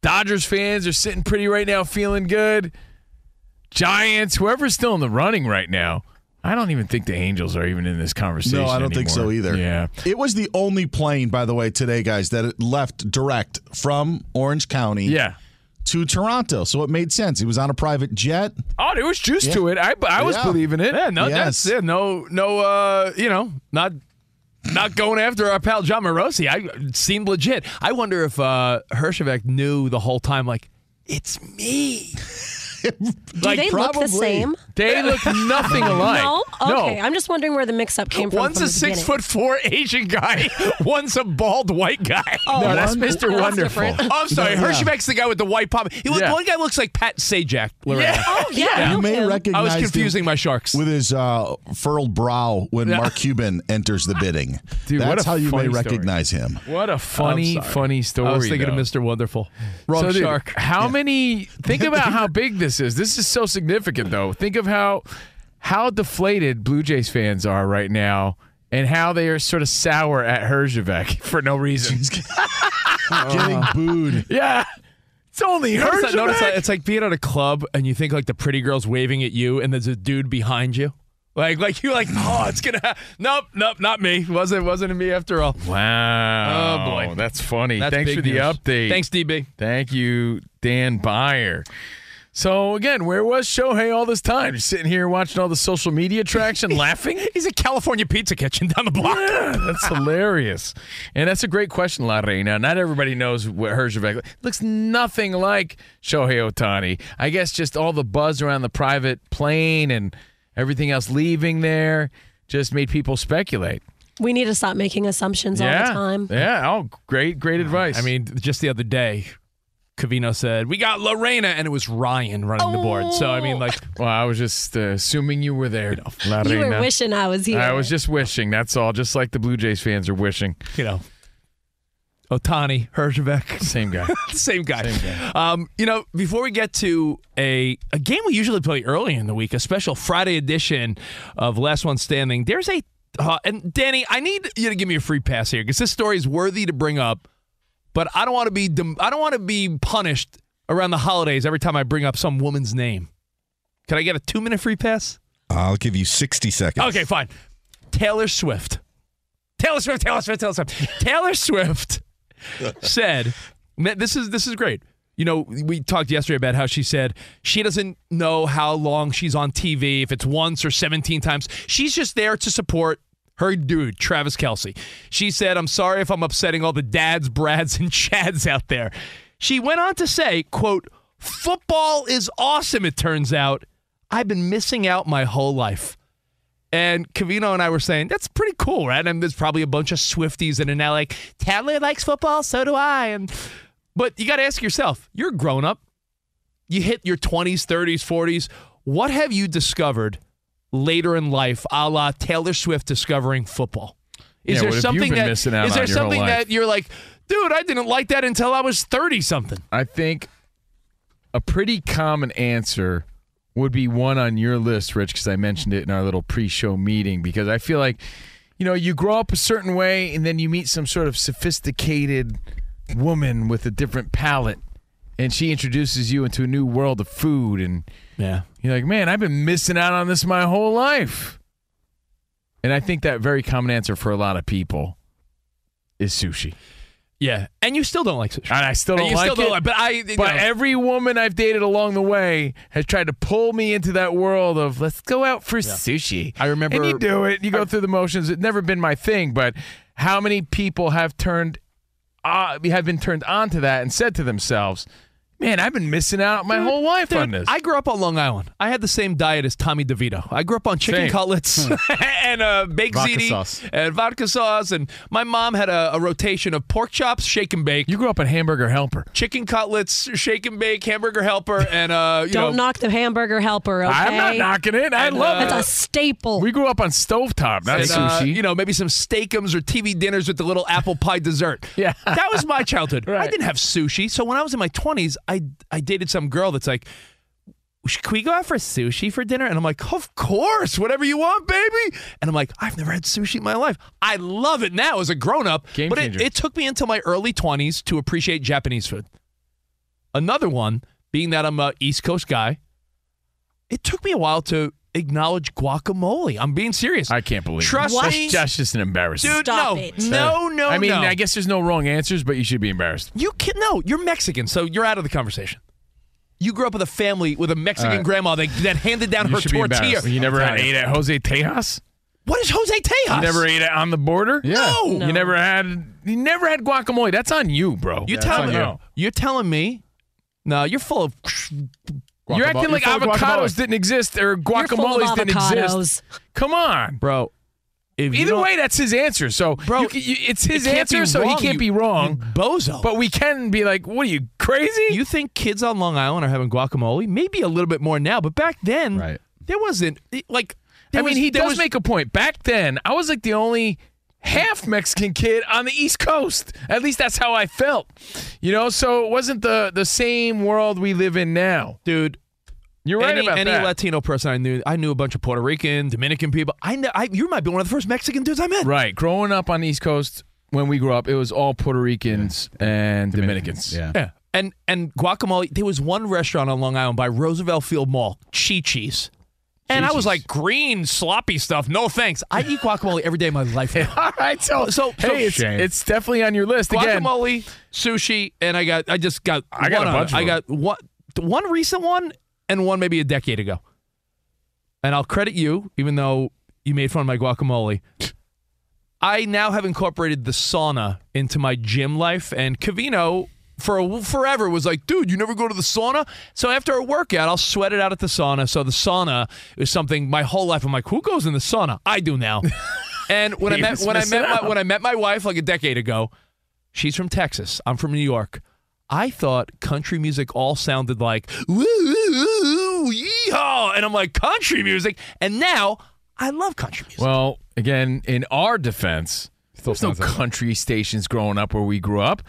Dodgers fans are sitting pretty right now, feeling good. Giants, whoever's still in the running right now, I don't even think the Angels are even in this conversation. No, I don't think so either. Yeah, It was the only plane, by the way, today, guys, that it left direct from Orange County yeah. to Toronto. So it made sense. It was on a private jet. Oh, there was juice Yeah. to it. I, I was Yeah. believing it. yeah, no, Yes. that's yeah, no, no, uh, you know, not. Not going after our pal Jon Morosi. I seemed legit. I wonder if uh Herjavec knew the whole time, like, it's me. Do Like, they look the same? They look nothing alike. No? Okay. No. I'm just wondering where the mix up came from. One's from a the six beginning. foot four Asian guy. One's a bald white guy. Oh, no, that's Mr. That's Wonderful. different. Oh, I'm sorry. Yeah. Herjavec's the guy with the white pop. He look, Yeah. One guy looks like Pat Sajak. Lorena. Oh, yeah. I You may him. recognize I was him confusing my sharks. with his uh, furled brow when Yeah. Mark Cuban enters the bidding. Dude, what That's a how you may funny story. recognize him. What a funny, funny story. I was thinking though. of Mr. Wonderful. Wrong So, dude, shark. How many? Think about how big this is. This is so significant, though. Think of how how deflated Blue Jays fans are right now, and how they are sort of sour at Herjavec for no reason. Getting uh, booed. yeah, it's only You notice that- notice that? It's like being at a club and you think like the pretty girl's waving at you, and there's a dude behind you. Like, like you're like, oh, it's gonna. Ha- nope, nope, not me. Wasn't wasn't me after all. Wow. Oh, boy. that's funny. That's Thanks big for the news. update. Thanks, DB. Thank you, Dan Beyer. So again, where was Shohei all this time? Just sitting here watching all the social media traction, laughing. He's at California Pizza Kitchen down the block. Yeah, that's hilarious. And that's a great question, La Reina. Not everybody knows what Herjavec looks nothing like Shohei Ohtani. I guess just all the buzz around the private plane and everything else leaving there just made people speculate. We need to stop making assumptions all the time. Yeah. Oh, great, great advice. I mean, just the other day, Covino said we got Lorena, and it was Ryan running the board. So I mean, like, well, I was just uh, assuming you were there, La You were wishing I was here. I was just wishing. That's all. Just like the Blue Jays fans are wishing. you know, Ohtani, Herjavec, Same guy. same guy. Same guy. Um, you know, before we get to a a game we usually play early in the week, a special Friday edition of Last One Standing. There's a uh, and Danny, I need you to give me a free pass here because this story is worthy to bring up, but I don't want to be dem- I don't want to be punished around the holidays every time I bring up some woman's name. Can I get a two minute free pass? I'll give you 60 seconds. Okay, fine. Taylor Swift. Taylor Swift, Taylor Swift, Taylor Swift. Taylor Swift said, this is this is great. You know, we talked yesterday about how she said she doesn't know how long she's on TV, if it's once or 17 times. She's just there to support her dude, Travis Kelce. She said, I'm sorry if I'm upsetting all the dads, Brads, and Chads out there. She went on to say, quote, football is awesome, it turns out. I've been missing out my whole life. And Covino and I were saying, that's pretty cool, right? And there's probably a bunch of Swifties in are now like, Taylor likes football, so do I. And but you got to ask yourself, you're grown up. You hit your 20s, 30s, 40s. What have you discovered later in life, a la Taylor Swift discovering football? Is Yeah, there what have you something that is there on your whole something that you're like, dude, I didn't like that until I was 30 something? I think a pretty common answer would be one on your list, Rich, because I mentioned it in our little pre-show meeting. Because I feel like, you know, you grow up a certain way, and then you meet some sort of sophisticated woman with a different palate, and she introduces you into a new world of food, and Yeah. You're like, man, I've been missing out on this my whole life. And I think that very common answer for a lot of people is sushi. Yeah. And you still don't like sushi. And I still don't you like still don't it. like- but I- but know. every woman I've dated along the way has tried to pull me into that world of let's go out for sushi. I remember- and you do it. You go through the motions. It's never been my thing, but how many people have turned, uh, have been turned on to that and said to themselves, Man, I've been missing out my whole life Dude, on this. I grew up on Long Island. I had the same diet as Tommy DeVito. I grew up on chicken Same. cutlets and uh, baked Vodka ziti sauce. and vodka sauce. And my mom had a, a rotation of pork chops, shake and bake, you grew up on Hamburger Helper. chicken cutlets, shake and bake, hamburger helper, and uh, you Don't know, knock the hamburger helper, okay? I'm not knocking it. I And, love uh, it. That's a staple. We grew up on stovetop, not and, uh, sushi. you know, maybe some steakums or TV dinners with the little apple pie dessert. Yeah. that was my childhood. I didn't have sushi, so when I was in my twenties, I I dated some girl that's like. Can we go out for sushi for dinner? And I'm like, of course, whatever you want, baby. And I'm like, I've never had sushi in my life. I love it now as a grown up. Game but it, changer. it took me until my early 20s to appreciate Japanese food. Another one, being that I'm a East Coast guy, it took me a while to acknowledge guacamole. I'm being serious. I can't believe Trust it. me. That's, that's just an embarrassment. Dude, Stop no, it. no, no, I mean, no. I guess there's no wrong answers, but you should be embarrassed. you can no. You're Mexican, so you're out of the conversation. You grew up with a family with a Mexican All right. grandma that, that handed down You her tortilla. You never had ate at Jose Tejas? What is Jose Tejas? You never ate it on the border? Yeah. No. You never had you never had guacamole. That's on you, bro. You That's telling me? you. You're telling me? No, you're full of. You're acting You're like avocados guacamole. didn't exist or You're full of guacamoles didn't avocados. exist. Come on. Bro, if Either way, that's his answer. So, Bro, you can- you- it's his it answer, be so he can't you- be wrong. you bozo. But we can be like, what are you, crazy? You think kids on Long Island are having guacamole? Maybe a little bit more now, but back then, Right. there wasn't like. I there mean, he does was- make a point. Back then, I was like the only half Mexican kid on the East Coast. At least that's how I felt. You know, so it wasn't the the same world we live in now. dude. You're right any, about any that. Latino person I knew, I knew a bunch of Puerto Rican, Dominican people. I, kn- I you might be one of the first Mexican dudes I met. right. Growing up on the East Coast, when we grew up, it was all Puerto Ricans and Dominicans. Yeah. Yeah. And and guacamole. There was one restaurant on Long Island by Roosevelt Field Mall, Chi Chi's. And I was like, green, sloppy stuff. No thanks. I eat guacamole every day of my life. All right, so, So- so- hey, it's, it's definitely on your list again. Guacamole, sushi, and I got I just got I got a bunch of I got one one recent one and one maybe a decade ago. And I'll credit you, even though you made fun of my guacamole. I now have incorporated the sauna into my gym life, and Covino for a, forever was like, "Dude, you never go to the sauna." So after a workout, I'll sweat it out at the sauna. So the sauna is something my whole life. I'm like, "Who goes in the sauna?" I do now. And when I met when I met my, when I met my wife like a decade ago, she's from Texas. I'm from New York. I thought country music all sounded like woo, woo, woo, yeehaw, and I'm like country music. And now I love country music. Well, again, in our defense, there's no country stations growing up where we grew up.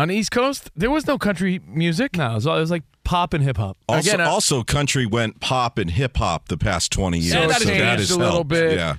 On the East Coast, there was no country music. no, it was, it was like pop and hip hop. Also, Again, I- also, country went pop and hip hop the past twenty years. So that it that changed has a little helped. bit. Yeah,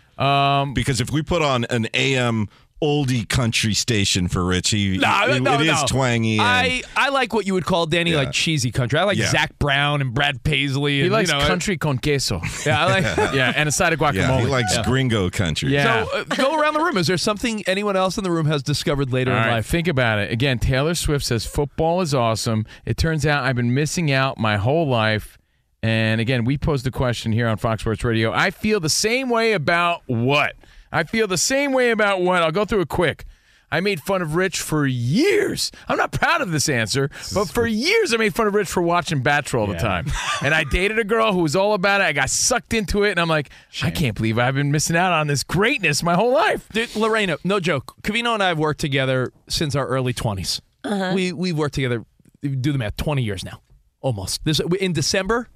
Um, because if we put on an AM oldie country station for Richie. No, it- no, it is no. twangy. I, I like what you would call Danny Yeah. like cheesy country. I like Yeah. Zac Brown and Brad Paisley. And, he likes you know, country con queso. Yeah, I like. yeah, and a side of guacamole. yeah, he likes gringo country. Yeah. So uh, go around the room. Is there something anyone else in the room has discovered later All in right, life? think about it. Again, Taylor Swift says football is awesome. It turns out I've been missing out my whole life. And again, we posed the question here on Fox Sports Radio. I feel the same way about what? I feel the same way about what? I'll go through it quick. I made fun of Rich for years. I'm not proud of this answer, but for years I made fun of Rich for watching Bachelor all the time. And I dated a girl who was all about it. I got sucked into it, and I'm like, I can't believe I've been missing out on this greatness my whole life. Dude, Lorena, no joke. Covino and I have worked together since our early 20s. Uh-huh. We we've worked together. Do the math. 20 years now, almost. This in December.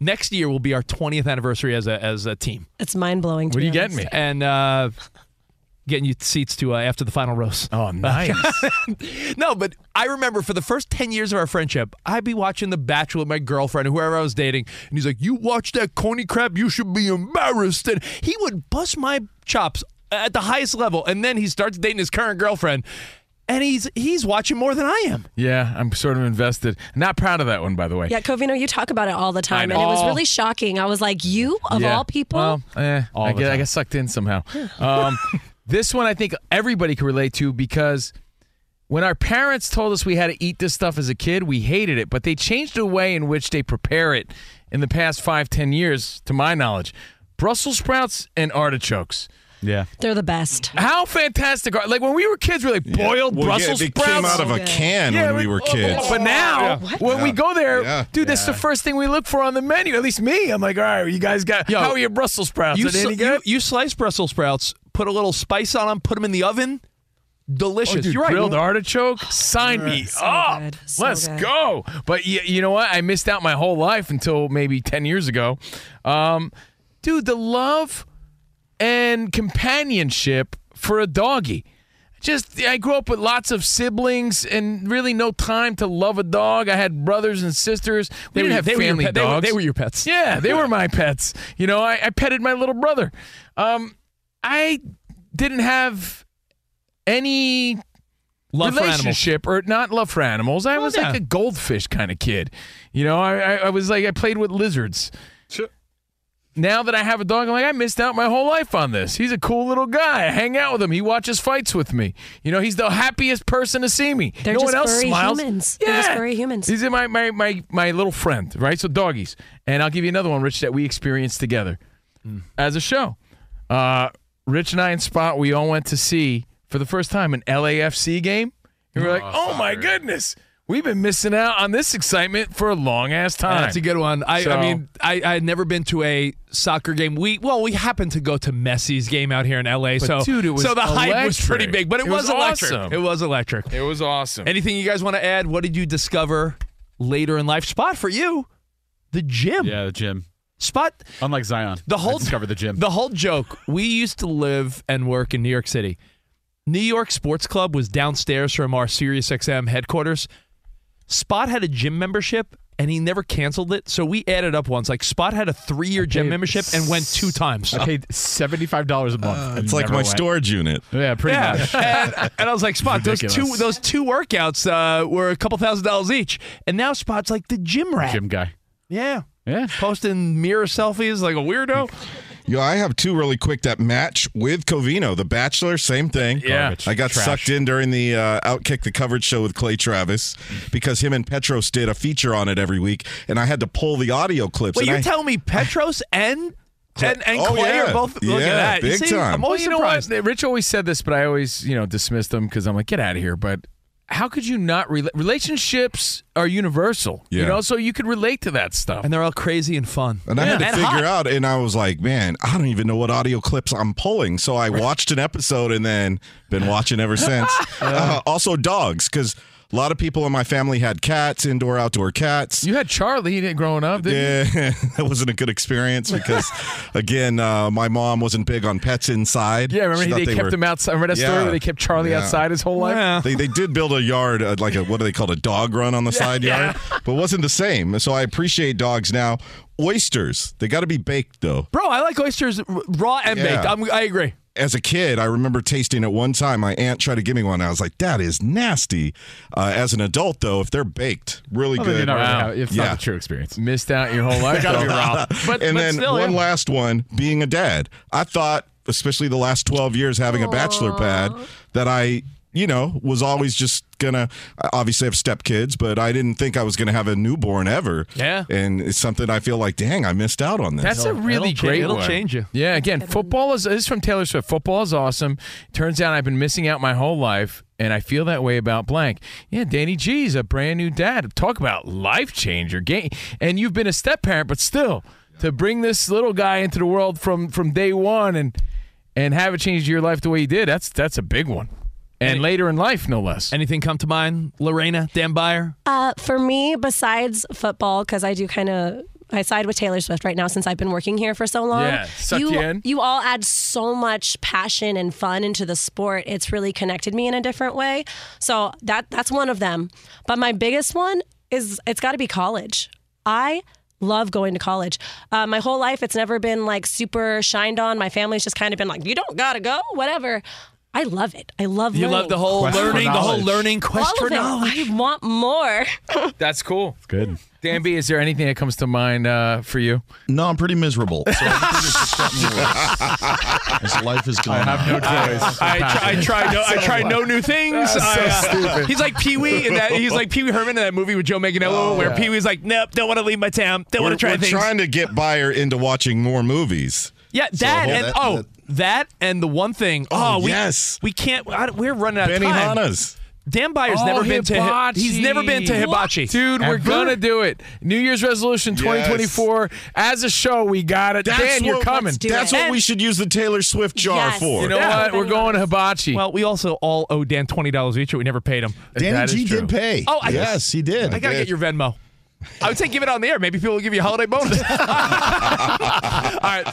Next year will be our 20th anniversary as a as a team, It's mind blowing. What are you getting me? and uh, getting you seats to uh, after the final roast. Oh, nice. No, but I remember for the first 10 years of our friendship, I'd be watching The Bachelor with my girlfriend or whoever I was dating, and he's like, You watch that coney crap, you should be embarrassed. And he would bust my chops at the highest level, and then he starts dating his current girlfriend, and he's he's watching more than I am. Yeah, I'm sort of invested. Not proud of that one, by the way. Yeah, Covino, you talk about it all the time, I and it was really shocking. I was like, you of Yeah. all people. Well, eh, All I, the get, I time. get sucked in somehow. Um, this one I think everybody can relate to because when our parents told us we had to eat this stuff as a kid, we hated it, but they changed the way in which they prepare it in the past five, ten years, to my knowledge. Brussels sprouts and artichokes. Yeah. They're the best. How fantastic are like when we were kids? We were like boiled Well, yeah, they sprouts. came out of a can when we were kids. But now, Yeah. when we go there, Yeah. dude, that's the first thing we look for on the menu. At least me. I'm like, all right, you guys got. Yo, how are your Brussels sprouts? You, sl- you, you slice Brussels sprouts, put a little spice on them, put them in the oven. Delicious. Oh, dude, You're right. grilled artichoke. Sign me So up. So Let's good. go. But you, you know what? I missed out my whole life until maybe ten years ago. Um, dude, the love and companionship for a doggy. Just I grew up with lots of siblings and really no time to love a dog. I had brothers and sisters. We They didn't were- have they were family they were- dogs. they were your pets. Yeah, they were my pets. You know, I, I petted my little brother. Um, I didn't have any Love for animals. relationship or not love for animals. I was yeah. like a goldfish kind of kid. You know, I, I, I was like I played with lizards. Now that I have a dog, I'm like I missed out my whole life on this. He's a cool little guy. I hang out with him. He watches fights with me. You know, he's the happiest person to see me. They're no just one else furry smiles. humans. Yeah, They're just furry humans. He's my my my my little friend, right? So doggies, and I'll give you another one, Rich, that we experienced together as a show. Uh, Rich and I and Spot, we all went to see for the first time an LAFC game. And we're like, oh my goodness, we've been missing out on this excitement for a long ass time. That's a good one. I, So- I mean, I, I had never been to a soccer game. We well, we happened to go to Messi's game out here in LA. But, so, dude, it was so the hype was pretty big, but it, It was, was electric. awesome. It was electric. It was awesome. Anything you guys want to add? What did you discover later in life? Spot for you, the gym. Yeah, the gym. Spot. Unlike Zion, The whole I discovered the gym. The whole joke. We used to live and work in New York City. New York Sports Club was downstairs from our SiriusXM headquarters. Spot had a gym membership and he never canceled it. So we added up once. Like Spot had a three year gym paid membership and went two times. I paid seventy five dollars a month. and It's like my went. storage unit. Yeah, pretty yeah, much. and, and I was like, Spot, those two those two workouts uh, were a couple thousand dollars each, and now Spot's like the gym rat. Gym guy. Yeah, Yeah. posting mirror selfies like a weirdo. Yo, I have two really quick that match with Covino. The Bachelor, same thing. Yeah. I got Trash. sucked in during the uh, Outkick the Coverage show with Clay Travis because him and Petros did a feature on it every week, and I had to pull the audio clips. Wait, you're I, telling me Petros and and, and Oh, Clay yeah. are both look Yeah, at that. You big see, time. I'm Well, always you know surprised. what? Rich always said this, but I always, you know, dismissed them because I'm like, get out of here. But how could you not relate? Relationships are universal, you know, so you could relate to that stuff. And they're all crazy and fun. And I had to And figure hot. out, and I was like, man, I don't even know what audio clips I'm pulling. So I watched an episode and then been watching ever since. Uh, also, dogs, because a lot of people in my family had cats, indoor, outdoor cats. You had Charlie growing up, didn't you? Yeah, that wasn't a good experience because, again, uh, my mom wasn't big on pets inside. Yeah, remember She they, thought kept were- him outside. I Remember that story Yeah. where they kept Charlie Yeah. outside his whole life? Yeah. They, they did build a yard, uh, like a what do they call it, a dog run on the side yard, but it wasn't the same. So I appreciate dogs now. Oysters, they got to be baked though. Bro, I like oysters raw and Yeah. baked. I'm, I agree. As a kid, I remember tasting it one time. My aunt tried to give me one. I was like, "That is nasty." Uh, as an adult, though, if they're baked, really Well, good. not really Wow. have- it's Yeah. not the true experience. Missed out your whole life. Gotta be though. But, and but then still, one yeah. last one, being a dad. I thought, especially the last 12 years having a bachelor pad, that I, you know, was always just gonna obviously have stepkids, but I didn't think I was gonna have a newborn ever. Yeah. And it's something I feel like, dang, I missed out on this. That's a really it'll cha- great it'll one. change you. Yeah, again, football is this is from Taylor Swift. Football is awesome. Turns out I've been missing out my whole life, and I feel that way about blank. Yeah, Danny G's a brand new dad. Talk about life changer. Game, and you've been a step parent, but still to bring this little guy into the world from from day one and and have it change your life the way you did. That's that's a big one. And Any- later in life, no less. Anything come to mind? Lorena, Dan Beyer? Uh, for me, besides football, because I do kind of. I side with Taylor Swift right now since I've been working here for so long. Yeah, suck you, you in. you all add so much passion and fun into the sport. It's really connected me in a different way. So that that's one of them. But my biggest one is it's got to be college. I love going to college. Uh, my whole life, it's never been like super shined on. My family's just kind of been like, you don't gotta go, whatever. I love it. I love You learning. love the whole Quest for learning, the whole knowledge. learning quest all for of it. knowledge. I want more. That's cool. Good. Danby, is there anything that comes to mind uh, for you? No, I'm pretty miserable. So everything has just gotten worse as life is going I have no on. choice. I, try, I tried no, I tried no new things. That's so I, uh, stupid. He's like Pee Wee in that. He's like Pee Wee Herman in that movie with Joe Manganiello, where Pee Wee's like, "Nope, don't want to leave my town. Don't we're want to try we're things." trying to get Beyer into watching more movies. yeah, that So, and that- oh, that- That and the one thing. Oh, Oh, we, yes. we can't. I, we're running out of time. Hanna's. Dan Beyer's Oh, never been to. hibachi. He's never been to Hibachi, Dude, we're gonna do it. New Year's resolution 2024. As a show, we got it. That's Dan, you're coming. That's what we should use the Taylor Swift jar Yes. for. You know what? We're going to hibachi. Well, we also all owe Dan twenty dollars each. but We never paid him. Danny That is G true. did pay. Oh, I- yes, he did. I gotta get your Venmo. I would say give it on the air. Maybe people will give you a holiday bonus. all right.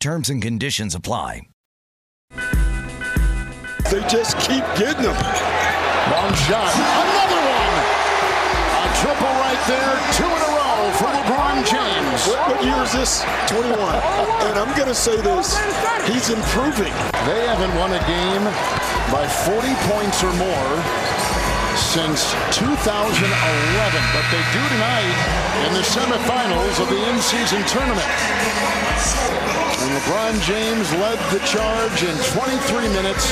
Terms and conditions apply. They just keep getting them. Long shot. Another one. A triple right there. Two in a row for LeBron James. What, what year is this? 21. and I'm going to say this. He's improving. They haven't won a game by 40 points or more since 2011, but they do tonight in the semifinals of the in-season tournament. And LeBron James led the charge in 23 minutes.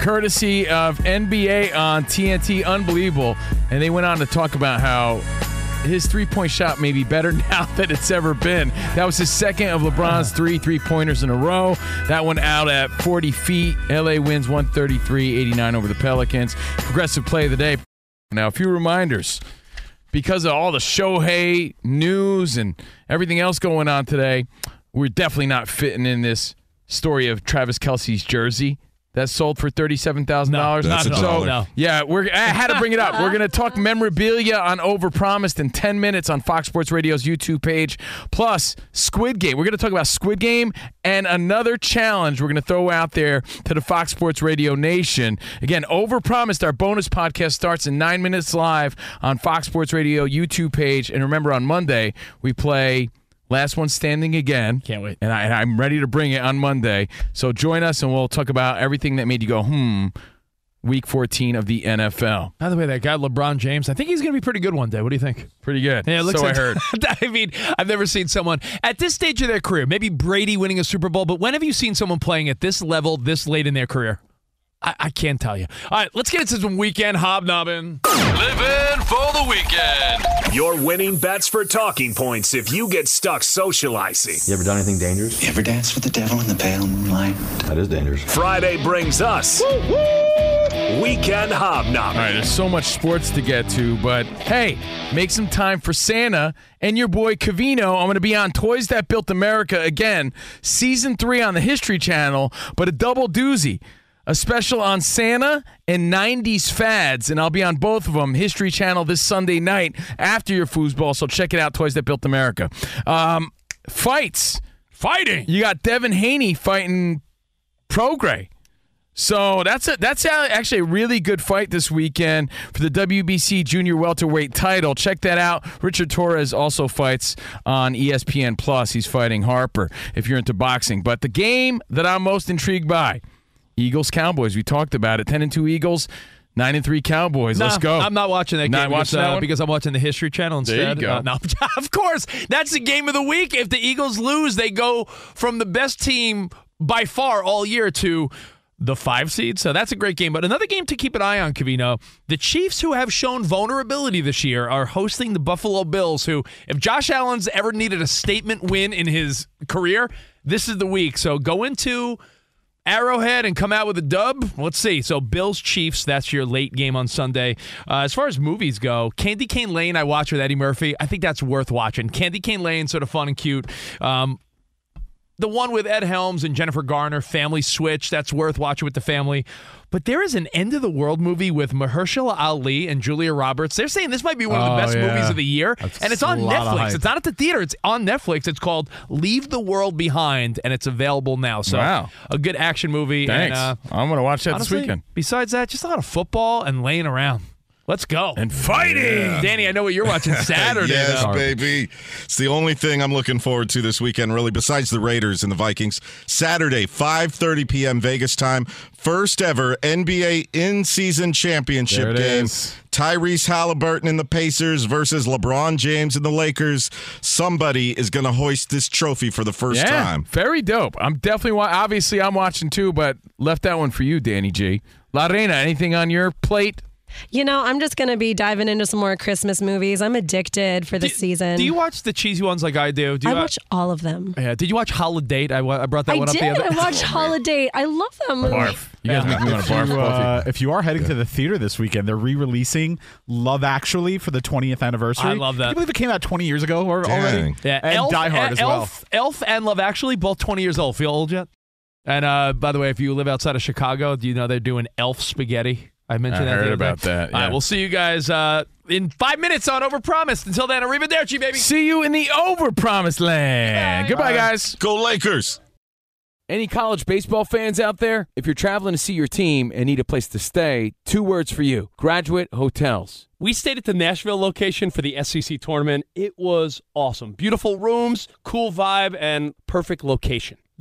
courtesy of NBA on TNT. Unbelievable. And they went on to talk about how his three point shot may be better now than it's ever been. That was his second of LeBron's uh-huh. three three pointers in a row. That one out at 40 feet. LA wins 133 89 over the Pelicans. Progressive play of the day. Now, a few reminders. Because of all the Shohei news and everything else going on today, we're definitely not fitting in this story of Travis Kelce's jersey that sold for thirty-seven thousand dollars. That's a so. No. yeah, we're. I had to bring it up. We're gonna talk memorabilia on Overpromised in ten minutes on Fox Sports Radio's YouTube page. Plus, Squid Game. We're gonna talk about Squid Game and another challenge we're gonna throw out there to the Fox Sports Radio Nation. Again, Overpromised. Our bonus podcast starts in nine minutes live on Fox Sports Radio YouTube page. And remember, on Monday we play. Last one standing again. Can't wait. And, I, and I'm ready to bring it on Monday. So join us and we'll talk about everything that made you go, hmm, week 14 of the NFL. By the way, that guy LeBron James, I think he's going to be pretty good one day. What do you think? Pretty good. Yeah, it looks so like, I heard. I mean, I've never seen someone at this stage of their career. Maybe Brady winning a Super Bowl, but when have you seen someone playing at this level this late in their career? I, I can't tell you. All right, let's get into some weekend hobnobbing. Living for the weekend. Your winning bets for talking points if you get stuck socializing. You ever done anything dangerous? You ever danced with the devil in the pale moonlight? That is dangerous. Friday brings us Weekend Hobnob. All right, there's so much sports to get to, but hey, make some time for Santa and your boy Covino. I'm going to be on Toys That Built America again, season three on the History Channel, but a double doozy. A special on Santa and 90s fads, and I'll be on both of them. History Channel this Sunday night after your foosball, so check it out, Toys That Built America. Um, fights. Fighting. You got Devin Haney fighting Prograis. So that's a, that's actually a really good fight this weekend for the WBC Junior Welterweight title. Check that out. Richard Torres also fights on ESPN Plus. He's fighting Harper if you're into boxing. But the game that I'm most intrigued by, Eagles Cowboys. We talked about it. Ten and two Eagles, nine and three Cowboys. Let's go. I'm not watching that Not game watching because, that uh, because I'm watching the History Channel There you instead. go. Uh, no, of course, that's the game of the week. If the Eagles lose, they go from the best team by far all year to the five seed. So that's a great game. But another game to keep an eye on, Covino. The Chiefs, who have shown vulnerability this year, are hosting the Buffalo Bills, who, if Josh Allen's ever needed a statement win in his career, this is the week. So go into Arrowhead and come out with a dub? Let's see. So Bills Chiefs, that's your late game on Sunday. Uh, as far as movies go, Candy Cane Lane, I watch with Eddie Murphy. I think that's worth watching. Candy Cane Lane, sort of fun and cute. Um, the one with Ed Helms and Jennifer Garner, Family Switch, that's worth watching with the family. But there is an end of the world movie with Mahershala Ali and Julia Roberts. They're saying this might be one of the Oh, best yeah. movies of the year, That's and it's on Netflix. It's not at the theater. It's on Netflix. It's called Leave the World Behind, and it's available now. So Wow. a good action movie. Thanks. And, uh, I'm going to watch that honestly, this weekend. Besides that, just a lot of football and laying around. Let's go. And fighting. Danny, I know what you're watching Saturday. yes, though. baby. It's the only thing I'm looking forward to this weekend, really, besides the Raiders and the Vikings. Saturday, 5:30 p.m. Vegas time. First ever NBA in-season championship game. is. Tyrese Halliburton and the Pacers versus LeBron James and the Lakers. Somebody is going to hoist this trophy for the first yeah, time. Very dope. I'm definitely wa- obviously I'm watching too, but left that one for you, Danny G. La Reina, anything on your plate? You know, I'm just going to be diving into some more Christmas movies. I'm addicted for this season. Do you watch the cheesy ones like I do? do I you, watch all of them. Yeah. Did you watch Holiday? I, wa- I brought that I one up did. the other. Day. I watched Holiday. I love that movie. You guys make me want If to barf. you, uh, if you are heading to the theater this weekend, they're re-releasing Love Actually for the 20th anniversary. I love that. Can you believe it came out 20 years ago or, already? Dang. Yeah, and Elf, Die Hard as well. Elf, Elf and Love Actually, both 20 years old. Feel old yet? And uh, by the way, if you live outside of Chicago, do you know they're doing Elf spaghetti? I mentioned I that. the heard other about day. that, All right, we'll see you guys uh, in five minutes on Overpromised. Until then, arrivederci, baby. See you in the over promised land. Goodbye, guys. Go Lakers. Any college baseball fans out there? If you're traveling to see your team and need a place to stay, two words for you Graduate Hotels. We stayed at the Nashville location for the SEC tournament. It was awesome. Beautiful rooms, cool vibe, and perfect location.